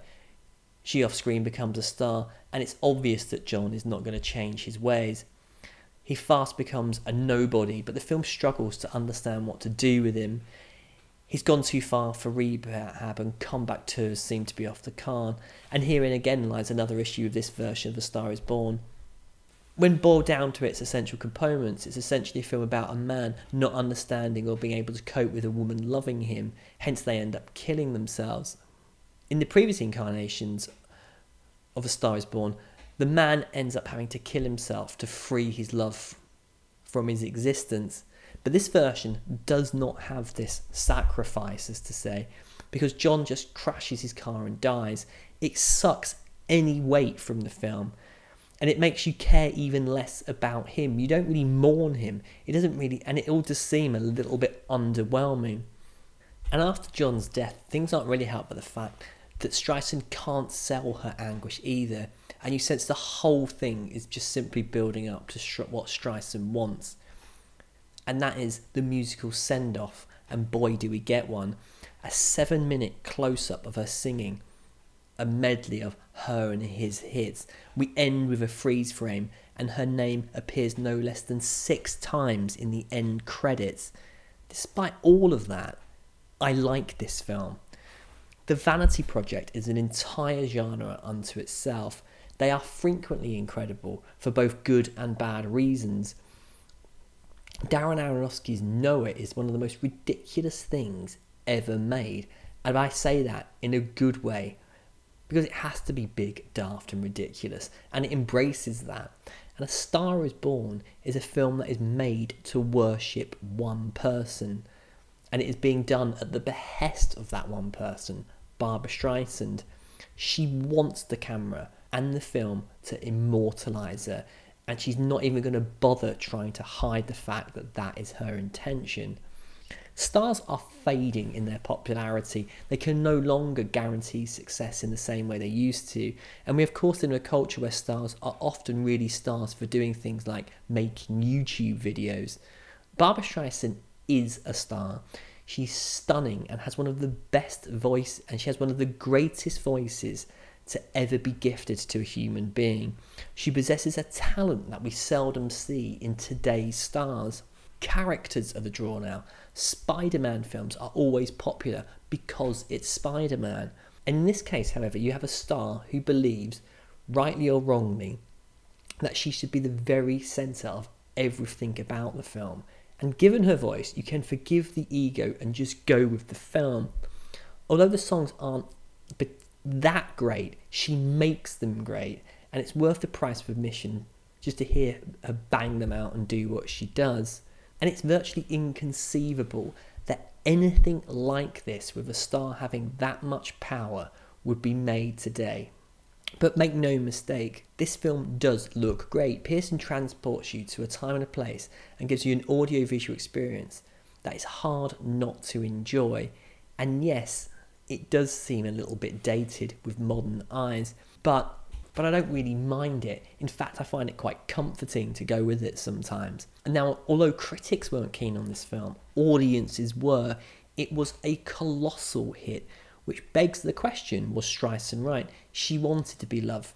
A: she off screen becomes a star, and it's obvious that John is not going to change his ways. He fast becomes a nobody, but the film struggles to understand what to do with him. He's gone too far for rehab and comeback tours seem to be off the card. And herein again lies another issue of this version of The Star is Born. When boiled down to its essential components, it's essentially a film about a man not understanding or being able to cope with a woman loving him, hence they end up killing themselves. In the previous incarnations of A Star is Born, the man ends up having to kill himself to free his love from his existence. But this version does not have this sacrifice, as to say, because John just crashes his car and dies. It sucks any weight from the film. And it makes you care even less about him. You don't really mourn him. It doesn't really, and it all just seem a little bit underwhelming. And after John's death, things aren't really helped by the fact that Streisand can't sell her anguish either. And you sense the whole thing is just simply building up to what Streisand wants and that is the musical send off. And boy, do we get one! A seven minute close up of her singing, a medley of her and his hits. We end with a freeze frame, and her name appears no less than six times in the end credits. Despite all of that, I like this film. The Vanity Project is an entire genre unto itself. They are frequently incredible for both good and bad reasons. Darren Aronofsky's Noah is one of the most ridiculous things ever made. And I say that in a good way because it has to be big, daft, and ridiculous. And it embraces that. And A Star is Born is a film that is made to worship one person. And it is being done at the behest of that one person, Barbra Streisand. She wants the camera and the film to immortalize her and she's not even going to bother trying to hide the fact that that is her intention. Stars are fading in their popularity. They can no longer guarantee success in the same way they used to. And we, of course, in a culture where stars are often really stars for doing things like making YouTube videos. Barbra Streisand is a star. She's stunning and has one of the best voice, and she has one of the greatest voices to ever be gifted to a human being. She possesses a talent that we seldom see in today's stars. Characters are the draw now. Spider Man films are always popular because it's Spider Man. In this case, however, you have a star who believes, rightly or wrongly, that she should be the very centre of everything about the film. And given her voice, you can forgive the ego and just go with the film. Although the songs aren't that great. She makes them great, and it's worth the price of admission just to hear her bang them out and do what she does. And it's virtually inconceivable that anything like this, with a star having that much power, would be made today. But make no mistake, this film does look great. Pierson transports you to a time and a place and gives you an audio-visual experience that is hard not to enjoy. And yes, it does seem a little bit dated with modern eyes, but but I don't really mind it. In fact, I find it quite comforting to go with it sometimes. And now, although critics weren't keen on this film, audiences were. It was a colossal hit, which begs the question: Was Streisand right? She wanted to be loved,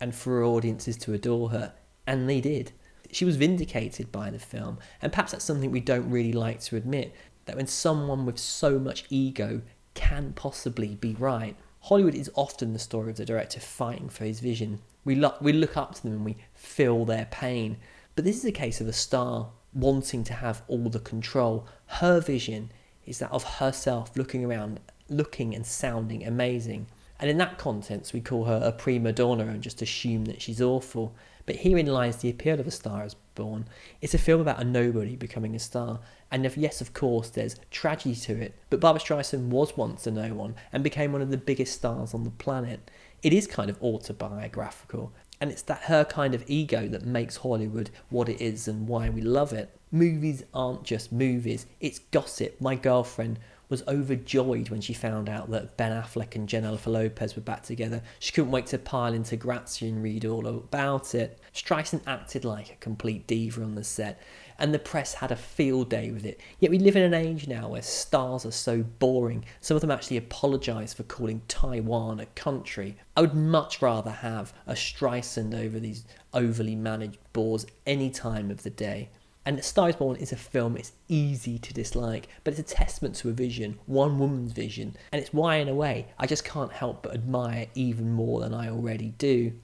A: and for her audiences to adore her, and they did. She was vindicated by the film, and perhaps that's something we don't really like to admit. That when someone with so much ego can possibly be right. Hollywood is often the story of the director fighting for his vision. We look, we look up to them and we feel their pain. But this is a case of a star wanting to have all the control. Her vision is that of herself looking around, looking and sounding amazing. And in that context, we call her a prima donna and just assume that she's awful. But herein lies the appeal of A Star is Born. It's a film about a nobody becoming a star. And if, yes, of course, there's tragedy to it, but Barbra Streisand was once a no one and became one of the biggest stars on the planet. It is kind of autobiographical, and it's that her kind of ego that makes Hollywood what it is and why we love it. Movies aren't just movies, it's gossip. My girlfriend was overjoyed when she found out that Ben Affleck and Jennifer Lopez were back together. She couldn't wait to pile into Grazia and read all about it. Streisand acted like a complete diva on the set, and the press had a field day with it. Yet we live in an age now where stars are so boring, some of them actually apologise for calling Taiwan a country. I would much rather have a Streisand over these overly managed bores any time of the day. And Star Born is a film it's easy to dislike, but it's a testament to a vision, one woman's vision, and it's why, in a way, I just can't help but admire even more than I already do.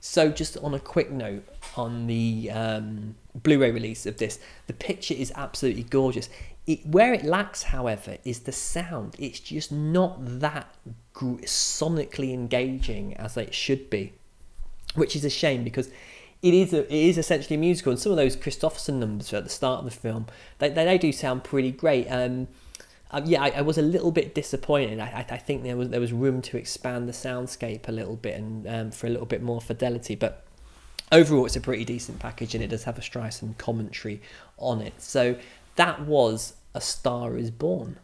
A: So, just on a quick note on the um, Blu ray release of this, the picture is absolutely gorgeous. It, where it lacks, however, is the sound. It's just not that sonically engaging as it should be, which is a shame because it is a, it is essentially a musical, and some of those Kristofferson numbers at the start of the film they, they, they do sound pretty great. Um, um, yeah, I, I, was a little bit disappointed. I, I, think there was there was room to expand the soundscape a little bit and um, for a little bit more fidelity, but overall it's a pretty decent package and it does have a Streisand commentary on it. So that was A Star Is Born.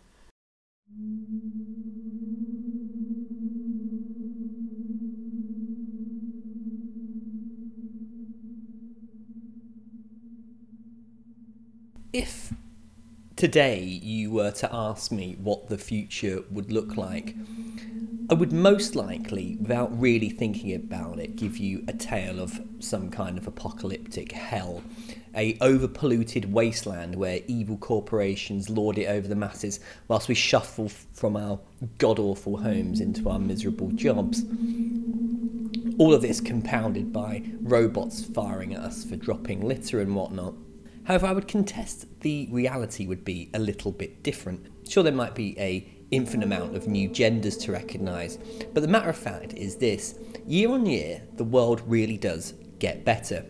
A: if today you were to ask me what the future would look like, I would most likely, without really thinking about it, give you a tale of some kind of apocalyptic hell. A overpolluted wasteland where evil corporations lord it over the masses whilst we shuffle from our god awful homes into our miserable jobs. All of this compounded by robots firing at us for dropping litter and whatnot. However, I would contest the reality would be a little bit different. Sure, there might be a infinite amount of new genders to recognise, but the matter of fact is this year on year, the world really does get better.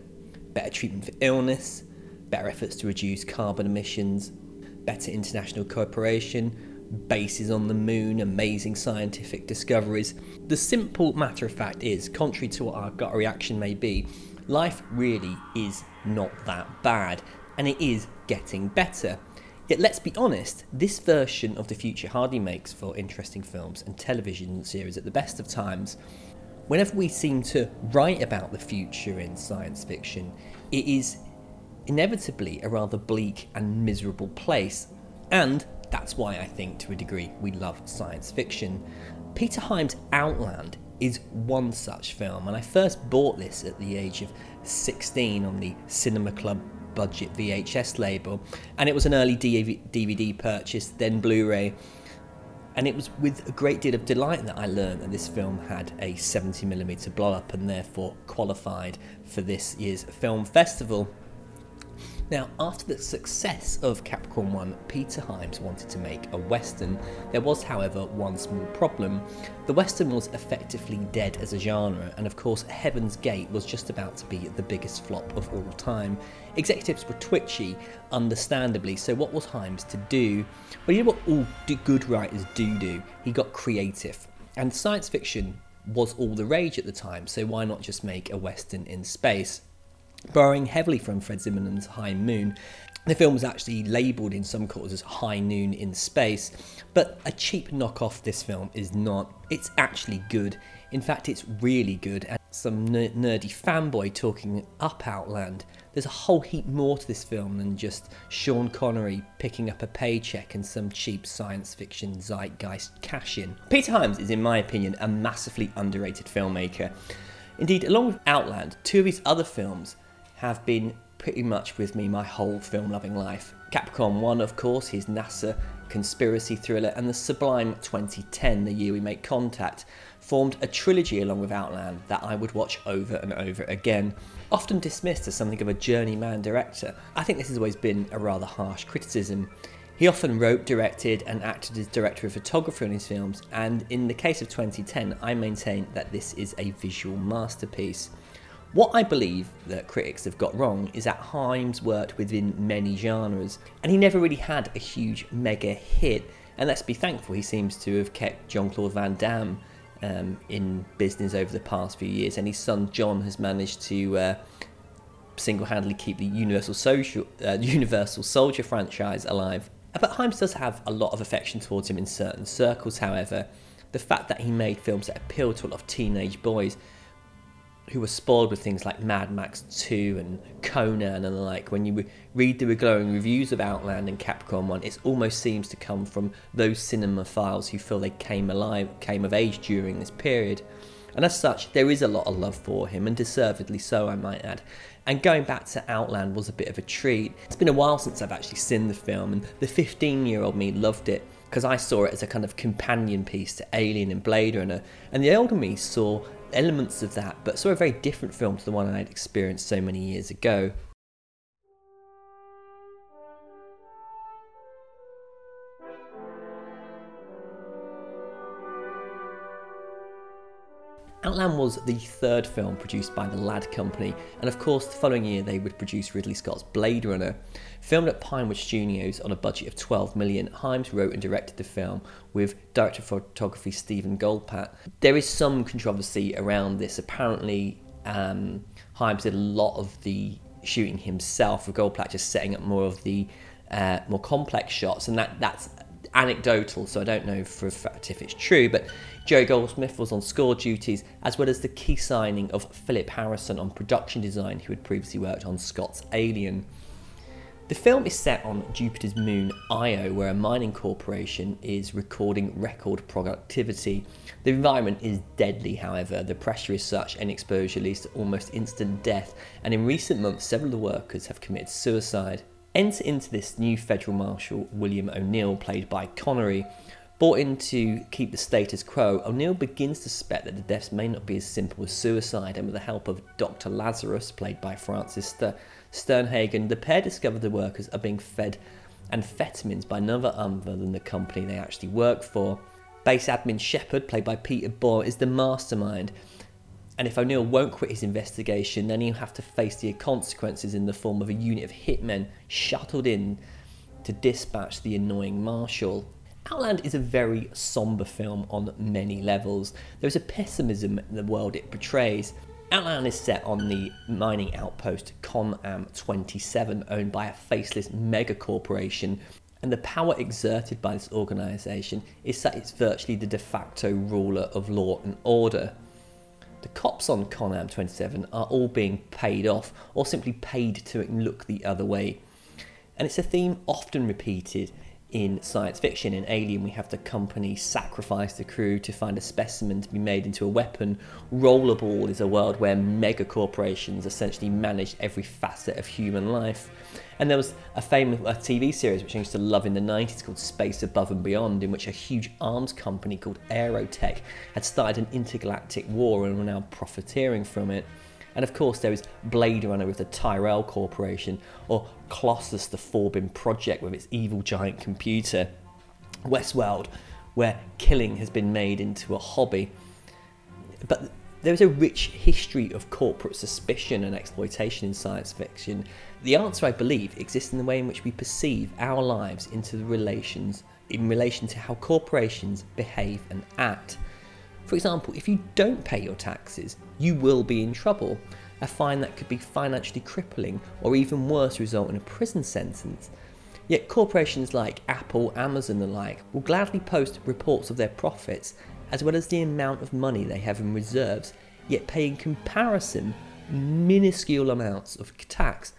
A: Better treatment for illness, better efforts to reduce carbon emissions, better international cooperation, bases on the moon, amazing scientific discoveries. The simple matter of fact is, contrary to what our gut reaction may be, life really is not that bad and it is getting better. Yet let's be honest, this version of the future hardly makes for interesting films and television series at the best of times. Whenever we seem to write about the future in science fiction, it is inevitably a rather bleak and miserable place. And that's why I think, to a degree, we love science fiction. Peter Hyams' Outland is one such film, and I first bought this at the age of 16 on the Cinema Club budget VHS label, and it was an early DVD purchase, then Blu ray. And it was with a great deal of delight that I learned that this film had a 70mm blow up and therefore qualified for this year's film festival. Now, after the success of Capricorn 1, Peter Hyams wanted to make a Western. There was, however, one small problem. The Western was effectively dead as a genre, and of course, Heaven's Gate was just about to be the biggest flop of all time. Executives were twitchy, understandably, so what was Hyams to do? Well, you know what all good writers do do? He got creative. And science fiction was all the rage at the time, so why not just make a Western in space? Borrowing heavily from Fred Zinnemann's High Noon, the film was actually labelled in some quarters as High Noon in Space, but a cheap knockoff this film is not. It's actually good. In fact, it's really good. And some nerdy fanboy talking up Outland. There's a whole heap more to this film than just Sean Connery picking up a paycheck and some cheap science fiction zeitgeist cash in. Peter Hyams is, in my opinion, a massively underrated filmmaker. Indeed, along with Outland, two of his other films have been pretty much with me my whole film loving life. Capricorn 1, of course, his NASA conspiracy thriller, and The Sublime 2010, the year we make contact, formed a trilogy along with Outland that I would watch over and over again. Often dismissed as something of a journeyman director, I think this has always been a rather harsh criticism. He often wrote, directed, and acted as director of photography on his films, and in the case of 2010, I maintain that this is a visual masterpiece. What I believe that critics have got wrong is that Hyams worked within many genres, and he never really had a huge mega hit. And let's be thankful, he seems to have kept Jean Claude Van Damme um, in business over the past few years, and his son John has managed to uh, single-handedly keep the Universal Social, uh, Universal Soldier franchise alive. But Hyams does have a lot of affection towards him in certain circles. However, the fact that he made films that appeal to a lot of teenage boys who were spoiled with things like Mad Max 2 and Conan and the like, when you read the glowing reviews of Outland and Capricorn 1, it almost seems to come from those cinemaphiles who feel they came alive, came of age during this period. And as such, there is a lot of love for him, and deservedly so, I might add. And going back to Outland was a bit of a treat. It's been a while since I've actually seen the film, and the 15 year old me loved it because I saw it as a kind of companion piece to Alien and Blade Runner, and the older me saw elements of that, but saw a very different film to the one I had experienced so many years ago. Outland was the third film produced by the Ladd Company, and of course, the following year they would produce Ridley Scott's Blade Runner. Filmed at Pinewood Studios on a budget of 12 million, Hyams wrote and directed the film with director of photography Stephen Goldblatt. There is some controversy around this. Apparently, um, Hyams did a lot of the shooting himself, with Goldpat just setting up more of the uh, more complex shots, and that that's anecdotal, so I don't know for a fact if it's true, but Joe Goldsmith was on score duties, as well as the key signing of Philip Harrison on production design, who had previously worked on Scott's Alien. The film is set on Jupiter's moon Io, where a mining corporation is recording record productivity. The environment is deadly, however. The pressure is such and exposure leads to almost instant death, and in recent months, several of the workers have committed suicide. Enter into this new federal marshal, William O'Neill, played by Connery. Brought in to keep the status quo, O'Neill begins to suspect that the deaths may not be as simple as suicide, and with the help of Dr. Lazarus, played by Frances Sternhagen, the pair discover the workers are being fed amphetamines by another other than the company they actually work for. Base admin Shepard, played by Peter Boyle, is the mastermind, and if O'Neill won't quit his investigation, then he'll have to face the consequences in the form of a unit of hitmen shuttled in to dispatch the annoying Marshal. Outland is a very somber film on many levels. There is a pessimism in the world it portrays. Outland is set on the mining outpost Con-Am 27, owned by a faceless mega corporation, and the power exerted by this organisation is that it's virtually the de facto ruler of law and order. The cops on Con-Am 27 are all being paid off or simply paid to look the other way. And it's a theme often repeated in science fiction. In Alien, we have the company sacrifice the crew to find a specimen to be made into a weapon. Rollerball is a world where mega corporations essentially manage every facet of human life. And there was a famous a TV series which I used to love in the 90s called Space Above and Beyond, in which a huge arms company called Aerotech had started an intergalactic war and were now profiteering from it. And of course, there is Blade Runner with the Tyrell Corporation, or Colossus the Forbin Project with its evil giant computer. Westworld, where killing has been made into a hobby. But there is a rich history of corporate suspicion and exploitation in science fiction. The answer, I believe, exists in the way in which we perceive our lives into the relations in relation to how corporations behave and act. For example, if you don't pay your taxes, you will be in trouble. A fine that could be financially crippling or even worse result in a prison sentence. Yet corporations like Apple, Amazon, and the like will gladly post reports of their profits as well as the amount of money they have in reserves, yet pay in comparison minuscule amounts of tax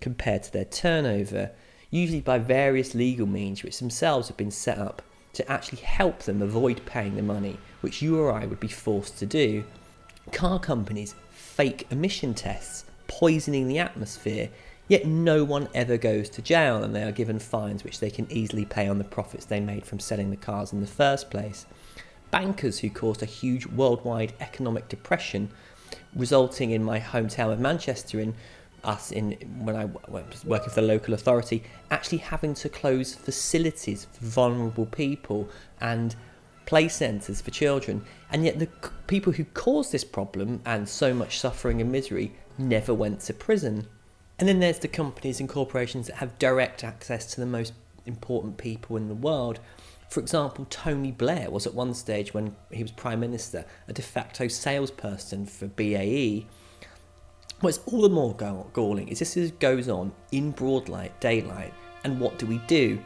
A: compared to their turnover, usually by various legal means which themselves have been set up to actually help them avoid paying the money, which you or I would be forced to do. Car companies fake emission tests, poisoning the atmosphere, yet no one ever goes to jail and they are given fines which they can easily pay on the profits they made from selling the cars in the first place. Bankers who caused a huge worldwide economic depression, resulting in my hometown of Manchester in us in when I was working for the local authority, actually having to close facilities for vulnerable people and play centres for children, and yet the people who caused this problem and so much suffering and misery never went to prison. And then there's the companies and corporations that have direct access to the most important people in the world. For example, Tony Blair was at one stage when he was Prime Minister a de facto salesperson for BAE. What's all the more galling is this is, goes on in broad light, daylight, and what do we do?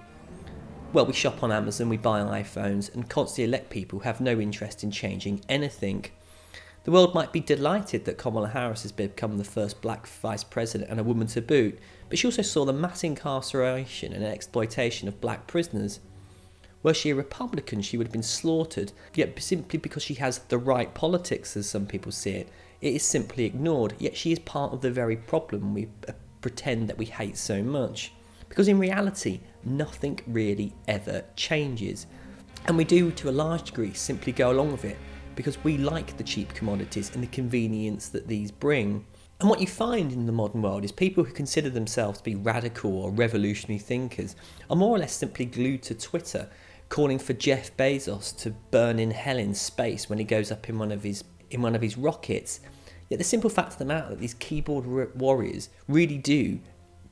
A: Well, we shop on Amazon, we buy iPhones, and constantly elect people who have no interest in changing anything. The world might be delighted that Kamala Harris has become the first black vice president and a woman to boot, but she also saw the mass incarceration and exploitation of black prisoners. Were she a Republican, she would have been slaughtered, yet simply because she has the right politics, as some people see it, it is simply ignored, yet she is part of the very problem we uh, pretend that we hate so much. Because in reality, nothing really ever changes. And we do, to a large degree, simply go along with it because we like the cheap commodities and the convenience that these bring. And what you find in the modern world is people who consider themselves to be radical or revolutionary thinkers are more or less simply glued to Twitter, calling for Jeff Bezos to burn in hell in space when he goes up in one of his in one of his rockets. Yet the simple fact of the matter that these keyboard warriors really do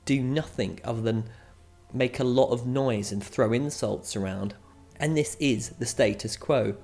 A: do nothing other than make a lot of noise and throw insults around. And this is the status quo.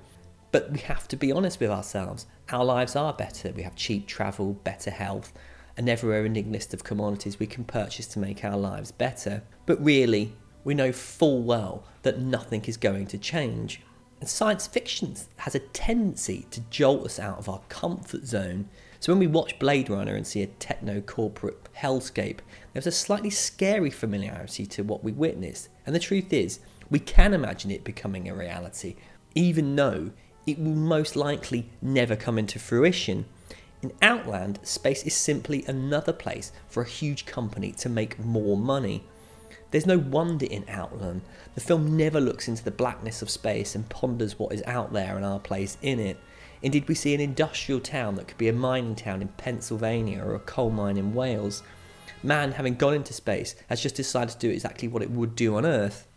A: But we have to be honest with ourselves. Our lives are better. We have cheap travel, better health, a never ending list of commodities we can purchase to make our lives better. But really, we know full well that nothing is going to change. And science fiction has a tendency to jolt us out of our comfort zone. So when we watch Blade Runner and see a techno corporate hellscape, there's a slightly scary familiarity to what we witnessed. And the truth is, we can imagine it becoming a reality, even though it will most likely never come into fruition. In Outland, space is simply another place for a huge company to make more money. There's no wonder in Outland. The film never looks into the blackness of space and ponders what is out there and our place in it. Indeed, we see an industrial town that could be a mining town in Pennsylvania or a coal mine in Wales. Man, having gone into space, has just decided to do exactly what it would do on Earth.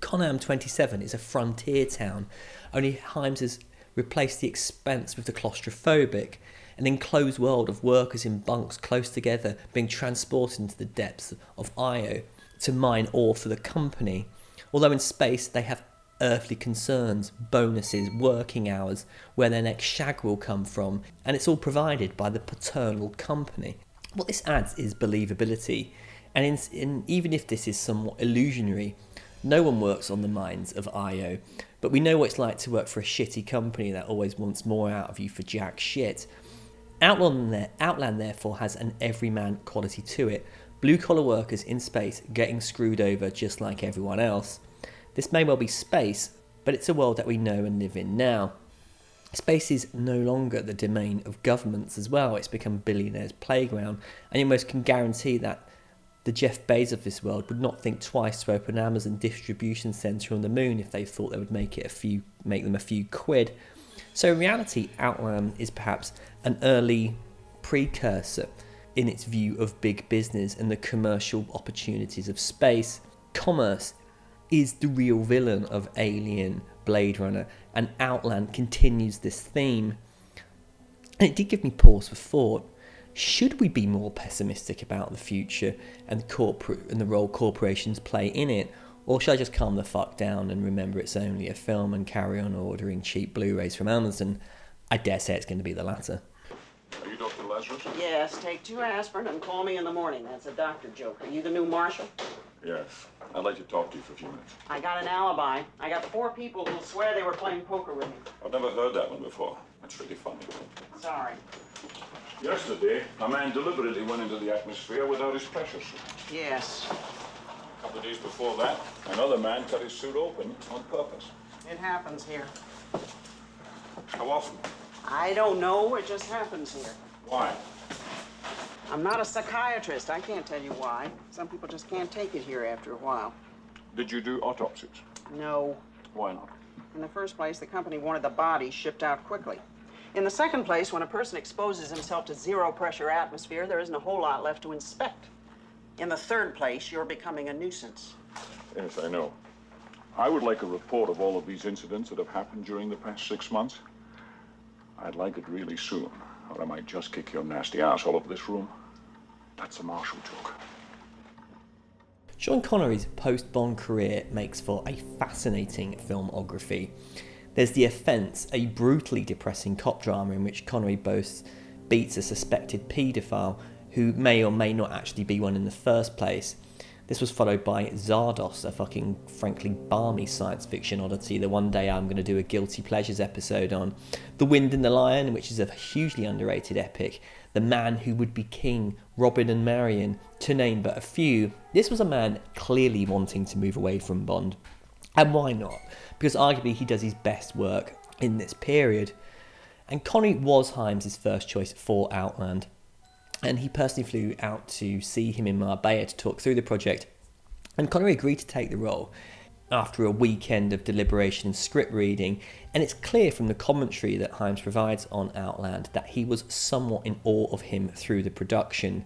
A: Con-Am 27 is a frontier town, only Hyams has replaced the expense with the claustrophobic, an enclosed world of workers in bunks close together being transported into the depths of Io to mine ore for the company. Although in space they have earthly concerns, bonuses, working hours, where their next shag will come from, and it's all provided by the paternal company. What this adds is believability, and in, in, even if this is somewhat illusionary, no one works on the mines of Io, but we know what it's like to work for a shitty company that always wants more out of you for jack shit. Outland, Outland therefore has an everyman quality to it, blue collar workers in space getting screwed over just like everyone else. This may well be space, but it's a world that we know and live in now. Space is no longer the domain of governments as well, it's become billionaires' playground, and you almost can guarantee that the Jeff Bezos of this world would not think twice to open an Amazon distribution center on the moon if they thought they would make it a few make them a few quid. So in reality, Outland is perhaps an early precursor in its view of big business and the commercial opportunities of space. Commerce is the real villain of Alien, Blade Runner, and Outland continues this theme. And it did give me pause for thought. Should we be more pessimistic about the future and corporate and the role corporations play in it, or should I just calm the fuck down and remember it's only a film and carry on ordering cheap Blu-rays from Amazon? I dare say it's going to be the latter.
V: Are you Dr. Lazarus?
W: Yes, take two aspirin and call me in the morning. That's a doctor joke. Are you the new marshal?
V: Yes. I'd like to talk to you for a few minutes.
W: I got an alibi. I got four people who'll swear they were playing poker with me.
V: I've never heard that one before. That's really funny.
W: Sorry.
V: Yesterday, a man deliberately went into the atmosphere without his pressure suit.
W: Yes.
V: A couple of days before that, another man cut his suit open on purpose.
W: It happens here.
V: How often?
W: I don't know. It just happens here.
V: Why?
W: I'm not a psychiatrist. I can't tell you why. Some people just can't take it here after a while.
V: Did you do autopsies?
W: No.
V: Why not?
W: In the first place, the company wanted the body shipped out quickly. In the second place, when a person exposes himself to zero pressure atmosphere, there isn't a whole lot left to inspect. In the third place, you're becoming a nuisance.
V: Yes, I know. I would like a report of all of these incidents that have happened during the past six months. I'd like it really soon, or I might just kick your nasty ass all over this room. That's a Marshall joke.
A: Sean Connery's post Bond career makes for a fascinating filmography. There's The Offence, a brutally depressing cop drama in which Connery boasts beats a suspected paedophile who may or may not actually be one in the first place. This was followed by Zardoz, a fucking frankly balmy science fiction oddity that one day I'm going to do a Guilty Pleasures episode on. The Wind and the Lion, which is a hugely underrated epic. The Man Who Would Be King, Robin and Marian, to name but a few. This was a man clearly wanting to move away from Bond. And why not? Because arguably he does his best work in this period. And Connery was Hyams' first choice for Outland and he personally flew out to see him in Marbella to talk through the project. And Connery agreed to take the role after a weekend of deliberation and script reading, and it's clear from the commentary that Hyams provides on Outland that he was somewhat in awe of him through the production.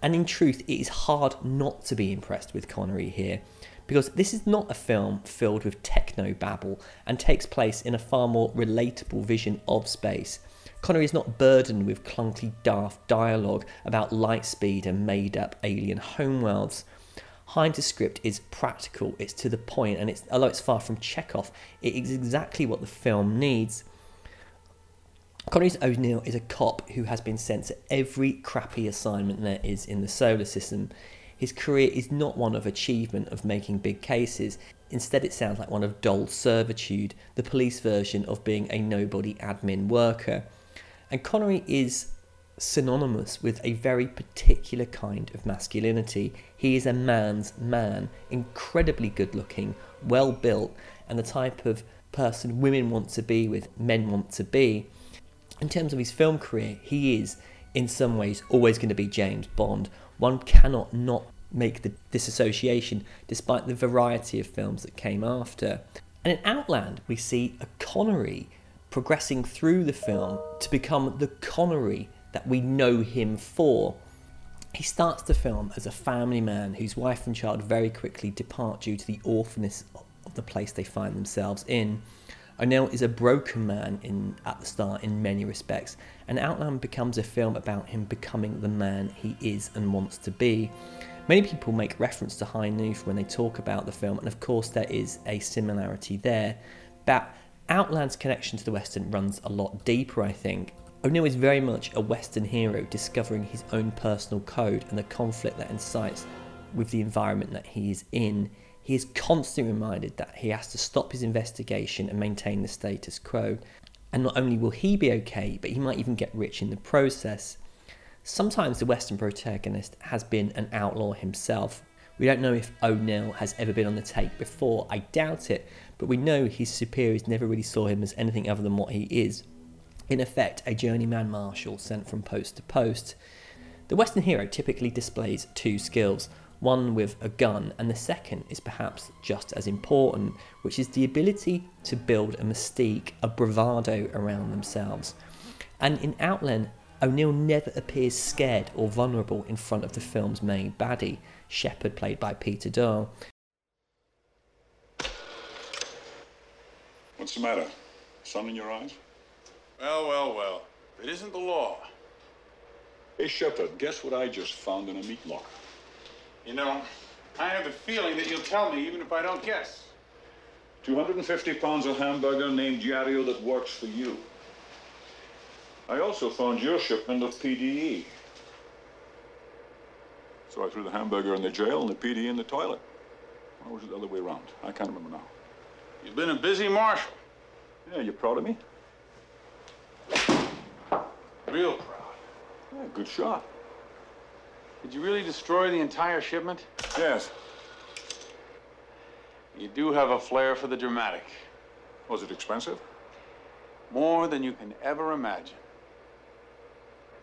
A: And in truth, it is hard not to be impressed with Connery here, because this is not a film filled with techno babble and takes place in a far more relatable vision of space. Connery is not burdened with clunky, daft dialogue about light speed and made up alien homeworlds. Hyams' script is practical, it's to the point, and it's, although it's far from Chekhov, it is exactly what the film needs. Connery's O'Neill is a cop who has been sent to every crappy assignment there is in the solar system. His career is not one of achievement of making big cases. Instead, it sounds like one of dull servitude, the police version of being a nobody admin worker. And Connery is synonymous with a very particular kind of masculinity. He is a man's man, incredibly good looking, well built, and the type of person women want to be with, men want to be. In terms of his film career, he is, in some ways, always going to be James Bond. One cannot not make the disassociation despite the variety of films that came after. And in Outland, we see a Connery progressing through the film to become the Connery that we know him for. He starts the film as a family man whose wife and child very quickly depart due to the awfulness of the place they find themselves in. O'Neill is a broken man in, at the start in many respects, and Outland becomes a film about him becoming the man he is and wants to be. Many people make reference to High Noon when they talk about the film, and of course, there is a similarity there. But Outland's connection to the Western runs a lot deeper, I think. O'Neill is very much a Western hero discovering his own personal code and the conflict that incites with the environment that he is in. He is constantly reminded that he has to stop his investigation and maintain the status quo. And not only will he be okay, but he might even get rich in the process. Sometimes the Western protagonist has been an outlaw himself. We don't know if O'Neill has ever been on the take before, I doubt it, but we know his superiors never really saw him as anything other than what he is. In effect, a journeyman marshal sent from post to post. The Western hero typically displays two skills one with a gun, and the second is perhaps just as important, which is the ability to build a mystique, a bravado around themselves. And in Outland, O'Neill never appears scared or vulnerable in front of the film's main baddie, Shepard, played by Peter Boyle,
V: What's the matter? Sun in your eyes?
K: Well, well, well. It isn't the law.
V: Hey, Shepard, guess what I just found in a meat locker?
K: You know, I have a feeling that you'll tell me even if I don't guess.
V: 250 pounds of hamburger named Yario that works for you. I also found your shipment of PDE. So I threw the hamburger in the jail and the PDE in the toilet. Or was it the other way around? I can't remember now.
K: You've been a busy marshal.
V: Yeah, you proud of me?
K: Real proud.
V: Yeah, good shot.
K: Did you really destroy the entire shipment?
V: Yes.
K: You do have a flair for the dramatic.
V: Was it expensive?
K: More than you can ever imagine.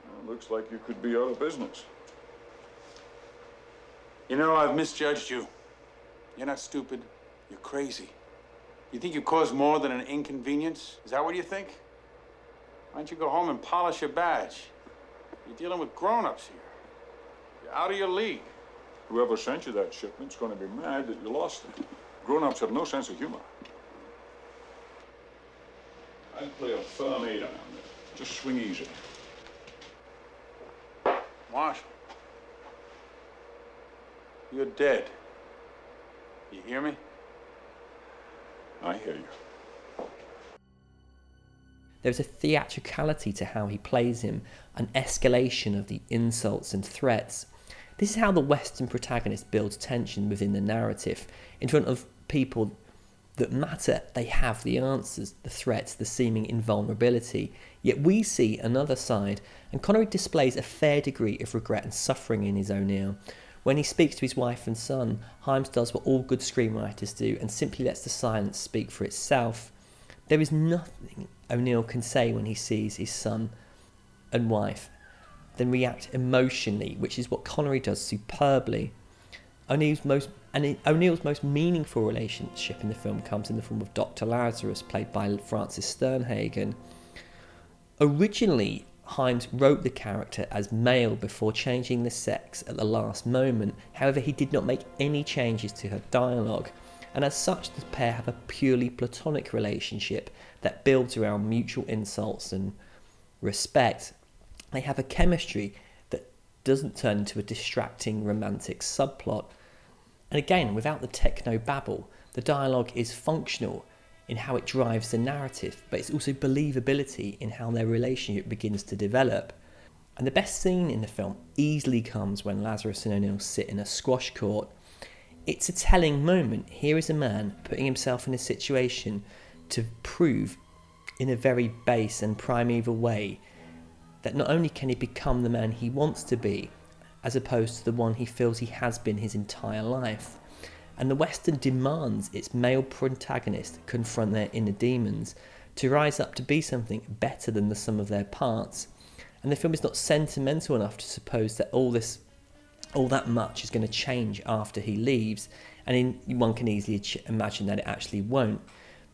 V: Well, looks like you could be out of business.
K: You know, I've misjudged you. You're not stupid. You're crazy. You think you cause more than an inconvenience? Is that what you think? Why don't you go home and polish your badge? You're dealing with grown-ups here. You're out of your league.
V: Whoever sent you that shipment's going to be mad that you lost it. Grown-ups have no sense of humor. I'd play a firm eight on there. Just swing easy.
N: Marshal. You're dead. You hear me?
V: I hear you.
A: There's a theatricality to how he plays him, an escalation of the insults and threats. This is how the Western protagonist builds tension within the narrative. In front of people that matter, they have the answers, the threats, the seeming invulnerability. Yet we see another side, and Connery displays a fair degree of regret and suffering in his O'Neill. When he speaks to his wife and son, Hyams does what all good screenwriters do and simply lets the silence speak for itself. There is nothing O'Neill can say when he sees his son and wife than react emotionally, which is what Connery does superbly. O'Neill's most and O'Neill's most meaningful relationship in the film comes in the form of Dr. Lazarus, played by Frances Sternhagen. Originally, Hyams wrote the character as male before changing the sex at the last moment. However, he did not make any changes to her dialogue, and as such, the pair have a purely platonic relationship that builds around mutual insults and respect. They have a chemistry that doesn't turn into a distracting romantic subplot. And again, without the techno babble, the dialogue is functional in how it drives the narrative, but it's also believability in how their relationship begins to develop. And the best scene in the film easily comes when Lazarus and O'Neill sit in a squash court. It's a telling moment. Here is a man putting himself in a situation to prove, in a very base and primeval way, that not only can he become the man he wants to be, as opposed to the one he feels he has been his entire life and the Western demands its male protagonist confront their inner demons to rise up to be something better than the sum of their parts. And the film is not sentimental enough to suppose that all this, all that much is going to change after he leaves, and in, one can easily imagine that it actually won't.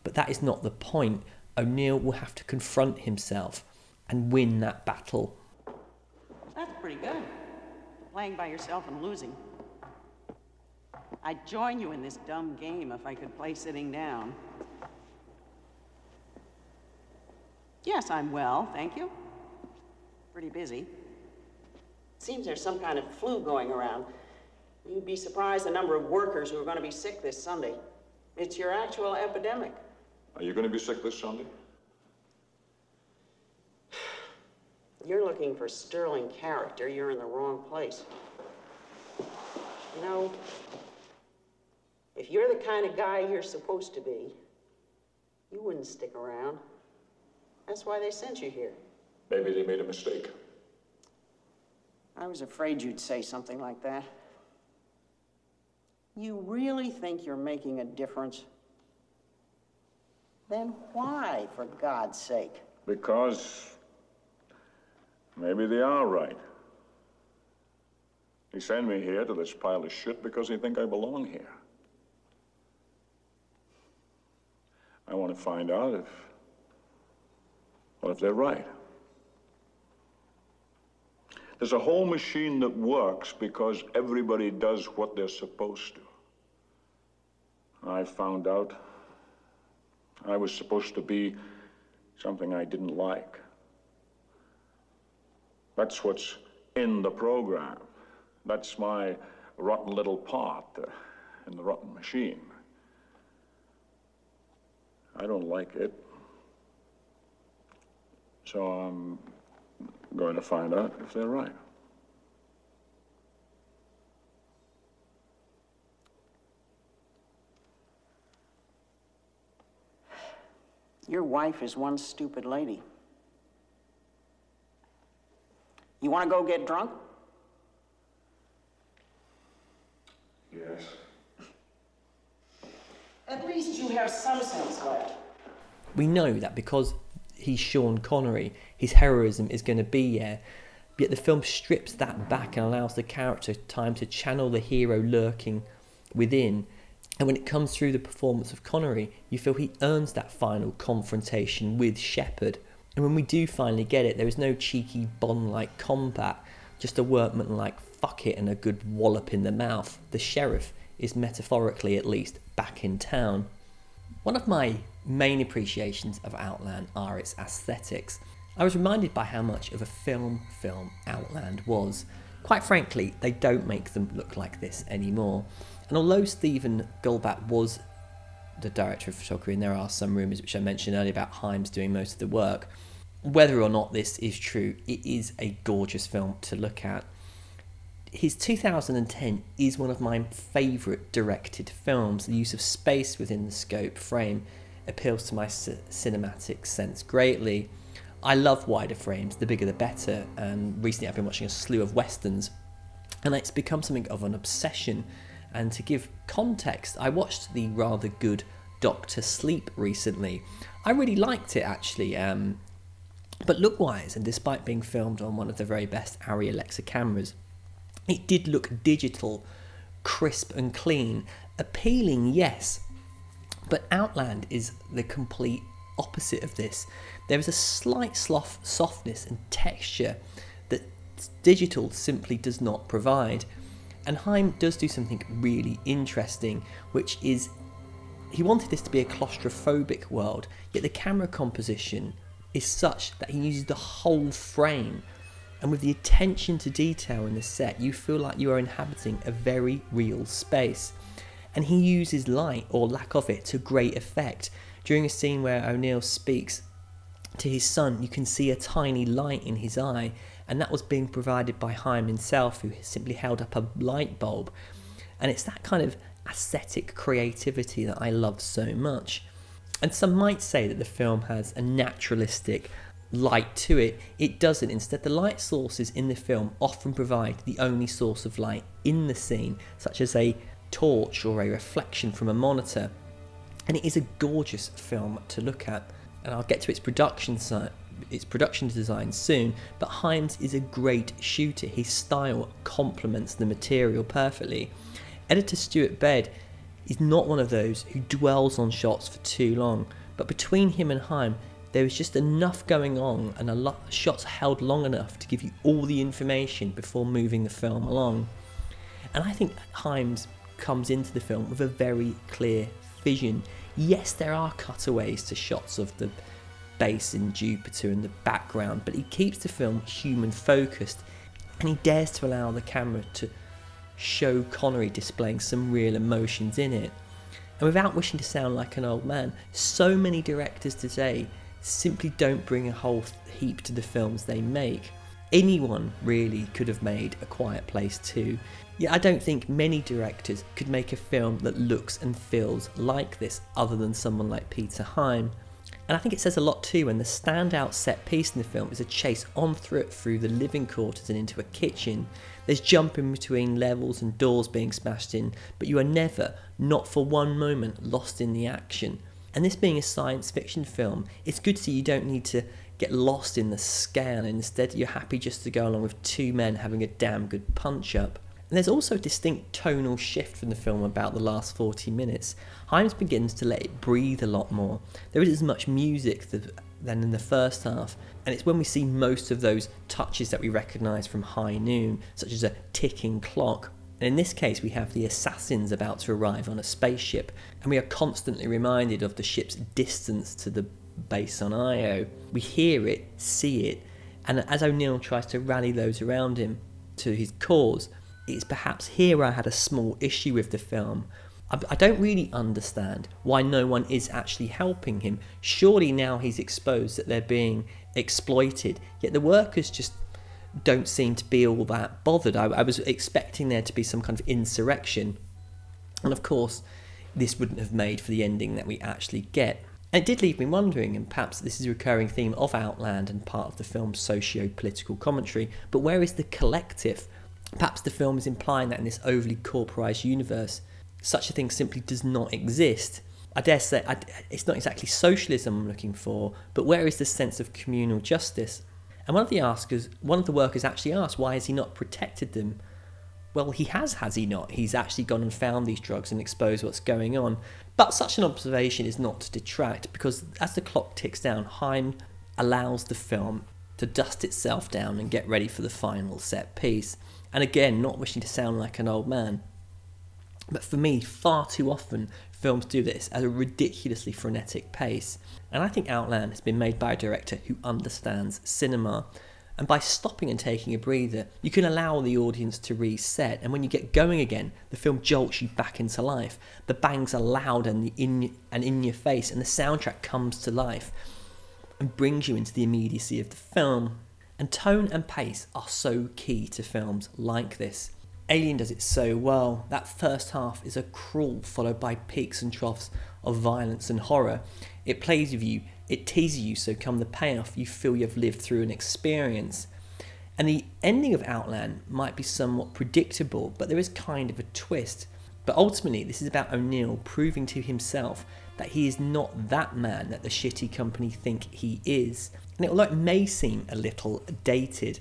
A: But that is not the point. O'Neill will have to confront himself and win that battle.
W: That's pretty good. Playing by yourself and losing. I'd join you in this dumb game if I could play sitting down. Yes, I'm well, thank you. Pretty busy. Seems there's some kind of flu going around. You'd be surprised the number of workers who are going to be sick this Sunday. It's your actual epidemic.
V: Are you going to be sick this Sunday?
W: You're looking for sterling character. You're in the wrong place. You know, if you're the kind of guy you're supposed to be, you wouldn't stick around. That's why they sent you here.
V: Maybe they made a mistake.
W: I was afraid you'd say something like that. You really think you're making a difference? Then why, for God's sake?
V: Because maybe they are right. He sent me here to this pile of shit because he think I belong here. I want to find out if, well, if they're right. There's a whole machine that works because everybody does what they're supposed to. I found out I was supposed to be something I didn't like. That's what's in the program. That's my rotten little part in the rotten machine. I don't like it. So I'm going to find out if they're right.
W: Your wife is one stupid lady. You want to go get drunk?
V: Yes.
W: At least you have some sense left.
A: We know that because he's Sean Connery, his heroism is going to be there. Yet the film strips that back and allows the character time to channel the hero lurking within. And when it comes through the performance of Connery, you feel he earns that final confrontation with Shepard. And when we do finally get it, there is no cheeky Bond like combat, just a workman like fuck it and a good wallop in the mouth. The sheriff is metaphorically at least back in town. One of my main appreciations of Outland are its aesthetics. I was reminded by how much of a film film Outland was. Quite frankly, they don't make them look like this anymore. And although Stephen Goldblatt was the director of photography, and there are some rumours which I mentioned earlier about Hyams doing most of the work, whether or not this is true, it is a gorgeous film to look at. His 2010 is one of my favourite directed films. The use of space within the scope frame appeals to my c- cinematic sense greatly. I love wider frames, the bigger the better, and recently I've been watching a slew of westerns, and it's become something of an obsession. And to give context, I watched the rather good Doctor Sleep recently. I really liked it actually. Um, but look wise, and despite being filmed on one of the very best Arri Alexa cameras, it did look digital, crisp and clean. Appealing, yes, but Outland is the complete opposite of this. There is a slight sloth, softness and texture that digital simply does not provide. And Hyam does do something really interesting, which is he wanted this to be a claustrophobic world, yet the camera composition is such that he uses the whole frame. And with the attention to detail in the set, you feel like you are inhabiting a very real space. And he uses light, or lack of it, to great effect. During a scene where O'Neill speaks to his son, you can see a tiny light in his eye, and that was being provided by Hyam himself, who simply held up a light bulb. And it's that kind of aesthetic creativity that I love so much. And some might say that the film has a naturalistic light to it. It doesn't. Instead, the light sources in the film often provide the only source of light in the scene, such as a torch or a reflection from a monitor. And it is a gorgeous film to look at. And I'll get to its production side, its production design soon, but Hyams is a great shooter. His style complements the material perfectly. Editor Stuart Baird is not one of those who dwells on shots for too long, but between him and Hyam, there is just enough going on and a lot shots held long enough to give you all the information before moving the film along. And I think Hyams comes into the film with a very clear vision. Yes, there are cutaways to shots of the base in Jupiter in the background, but he keeps the film human focused and he dares to allow the camera to show Connery displaying some real emotions in it. And without wishing to sound like an old man, so many directors today simply don't bring a whole heap to the films they make. Anyone really could have made A Quiet Place too. Yeah, I don't think many directors could make a film that looks and feels like this other than someone like Peter Hyam. And I think it says a lot too when the standout set piece in the film is a chase on through through the living quarters and into a kitchen. There's jumping between levels and doors being smashed in, but you are never, not for one moment, lost in the action. And this being a science fiction film, it's good to see you don't need to get lost in the scale. Instead, you're happy just to go along with two men having a damn good punch up. And there's also a distinct tonal shift from the film about the last 40 minutes. Hyams begins to let it breathe a lot more. There isn't as much music than in the first half, and it's when we see most of those touches that we recognise from High Noon, such as a ticking clock. In this case, we have the assassins about to arrive on a spaceship, and we are constantly reminded of the ship's distance to the base on Io. We hear it, see it, and as O'Neill tries to rally those around him to his cause, it's perhaps here I had a small issue with the film. I don't really understand why no one is actually helping him. Surely now he's exposed that they're being exploited, yet the workers just don't seem to be all that bothered. I, I was expecting there to be some kind of insurrection, and of course, this wouldn't have made for the ending that we actually get. And it did leave me wondering, and perhaps this is a recurring theme of Outland and part of the film's socio political commentary, but where is the collective? Perhaps the film is implying that in this overly corporized universe, such a thing simply does not exist. I dare say I, it's not exactly socialism I'm looking for, but where is the sense of communal justice? And one of the askers, one of the workers actually asked, why has he not protected them? Well, he has, has he not? He's actually gone and found these drugs and exposed what's going on. But such an observation is not to detract because as the clock ticks down, Hyam allows the film to dust itself down and get ready for the final set piece. And again, not wishing to sound like an old man, But for me, far too often, films do this at a ridiculously frenetic pace. And I think Outland has been made by a director who understands cinema. And by stopping and taking a breather, you can allow the audience to reset. And when you get going again, the film jolts you back into life. The bangs are loud and in and in your face, and the soundtrack comes to life and brings you into the immediacy of the film. And tone and pace are so key to films like this. Alien does it so well. That first half is a crawl followed by peaks and troughs of violence and horror. It plays with you, it teases you, so come the payoff, you feel you've lived through an experience. And the ending of Outland might be somewhat predictable, but there is kind of a twist. But ultimately, this is about O'Neill proving to himself that he is not that man that the shitty company think he is. And although it may seem a little dated,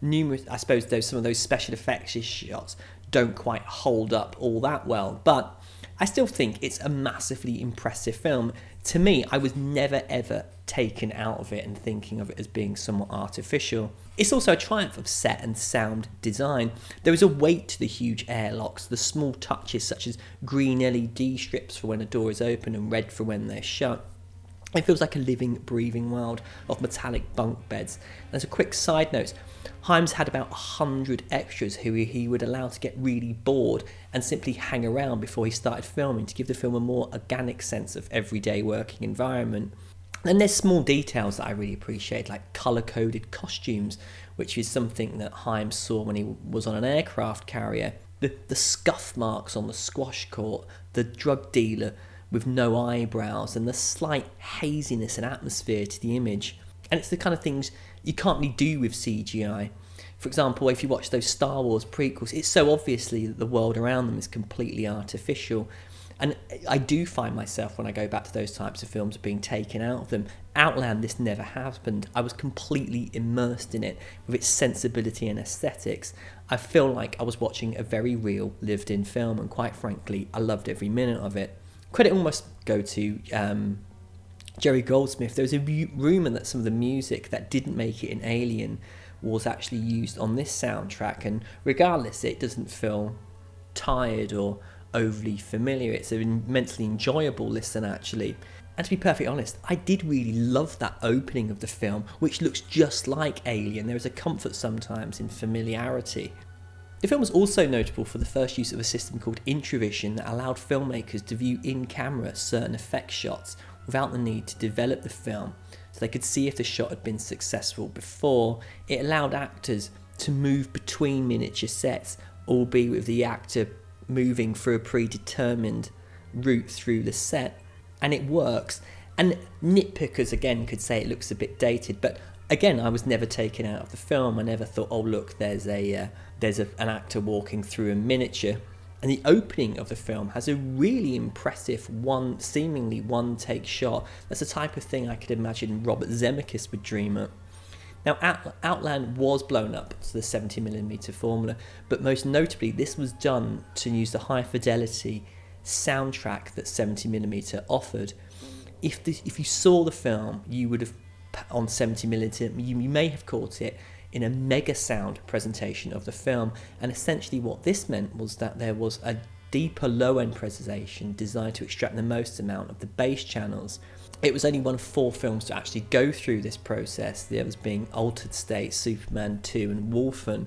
A: numerous, I suppose, those some of those special effects shots don't quite hold up all that well, but I still think it's a massively impressive film. To me, I was never ever taken out of it and thinking of it as being somewhat artificial. It's also a triumph of set and sound design. There is a weight to the huge airlocks, the small touches such as green LED strips for when a door is open and red for when they're shut. It feels like a living, breathing world of metallic bunk beds. There's a quick side note, Hyams had about 100 extras who he would allow to get really bored and simply hang around before he started filming to give the film a more organic sense of everyday working environment. And there's small details that I really appreciate, like colour coded costumes, which is something that Hyams saw when he was on an aircraft carrier. The, the scuff marks on the squash court, the drug dealer with no eyebrows, and the slight haziness and atmosphere to the image. And it's the kind of things you can't really do with CGI. For example, if you watch those Star Wars prequels, it's so obviously that the world around them is completely artificial. And I do find myself when I go back to those types of films being taken out of them. Outland, this never happened. I was completely immersed in it with its sensibility and aesthetics. I feel like I was watching a very real, lived in film, and quite frankly, I loved every minute of it. Credit almost go to um, Jerry Goldsmith. There was a rumour that some of the music that didn't make it in Alien was actually used on this soundtrack, and regardless, it doesn't feel tired or overly familiar. It's an immensely enjoyable listen, actually. And to be perfectly honest, I did really love that opening of the film, which looks just like Alien. There is a comfort sometimes in familiarity. The film was also notable for the first use of a system called Introvision that allowed filmmakers to view in camera certain effect shots without the need to develop the film so they could see if the shot had been successful before. It allowed actors to move between miniature sets, albeit with the actor moving through a predetermined route through the set. And it works. And nitpickers again could say it looks a bit dated, but again, I was never taken out of the film. I never thought, oh look, there's a uh, there's a, an actor walking through a miniature. And the opening of the film has a really impressive one, seemingly one take shot. That's the type of thing I could imagine Robert Zemeckis would dream up. Now, Outland was blown up to the 70mm formula, but most notably, this was done to use the high fidelity soundtrack that 70mm offered. If, the, if you saw the film, you would have, on 70mm, you, you may have caught it in a mega sound presentation of the film. And essentially, what this meant was that there was a deeper low end presentation designed to extract the most amount of the bass channels. It was only one of four films to actually go through this process, the others being Altered State, Superman 2, and Wolfen.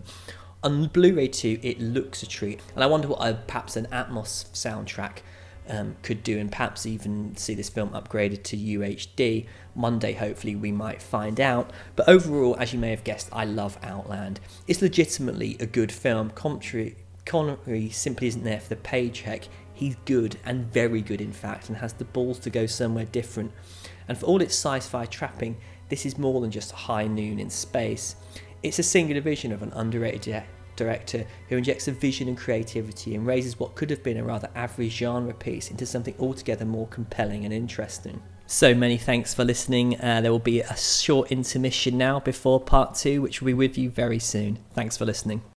A: On Blu ray 2, it looks a treat, and I wonder what a, perhaps an Atmos soundtrack um, could do, and perhaps even see this film upgraded to UHD. One day, hopefully, we might find out. But overall, as you may have guessed, I love Outland. It's legitimately a good film. Connery, Connery simply isn't there for the paycheck. He's good and very good, in fact, and has the balls to go somewhere different. And for all its sci fi trapping, this is more than just a high noon in space. It's a singular vision of an underrated director who injects a vision and creativity and raises what could have been a rather average genre piece into something altogether more compelling and interesting. So many thanks for listening. Uh, there will be a short intermission now before part two, which will be with you very soon. Thanks for listening.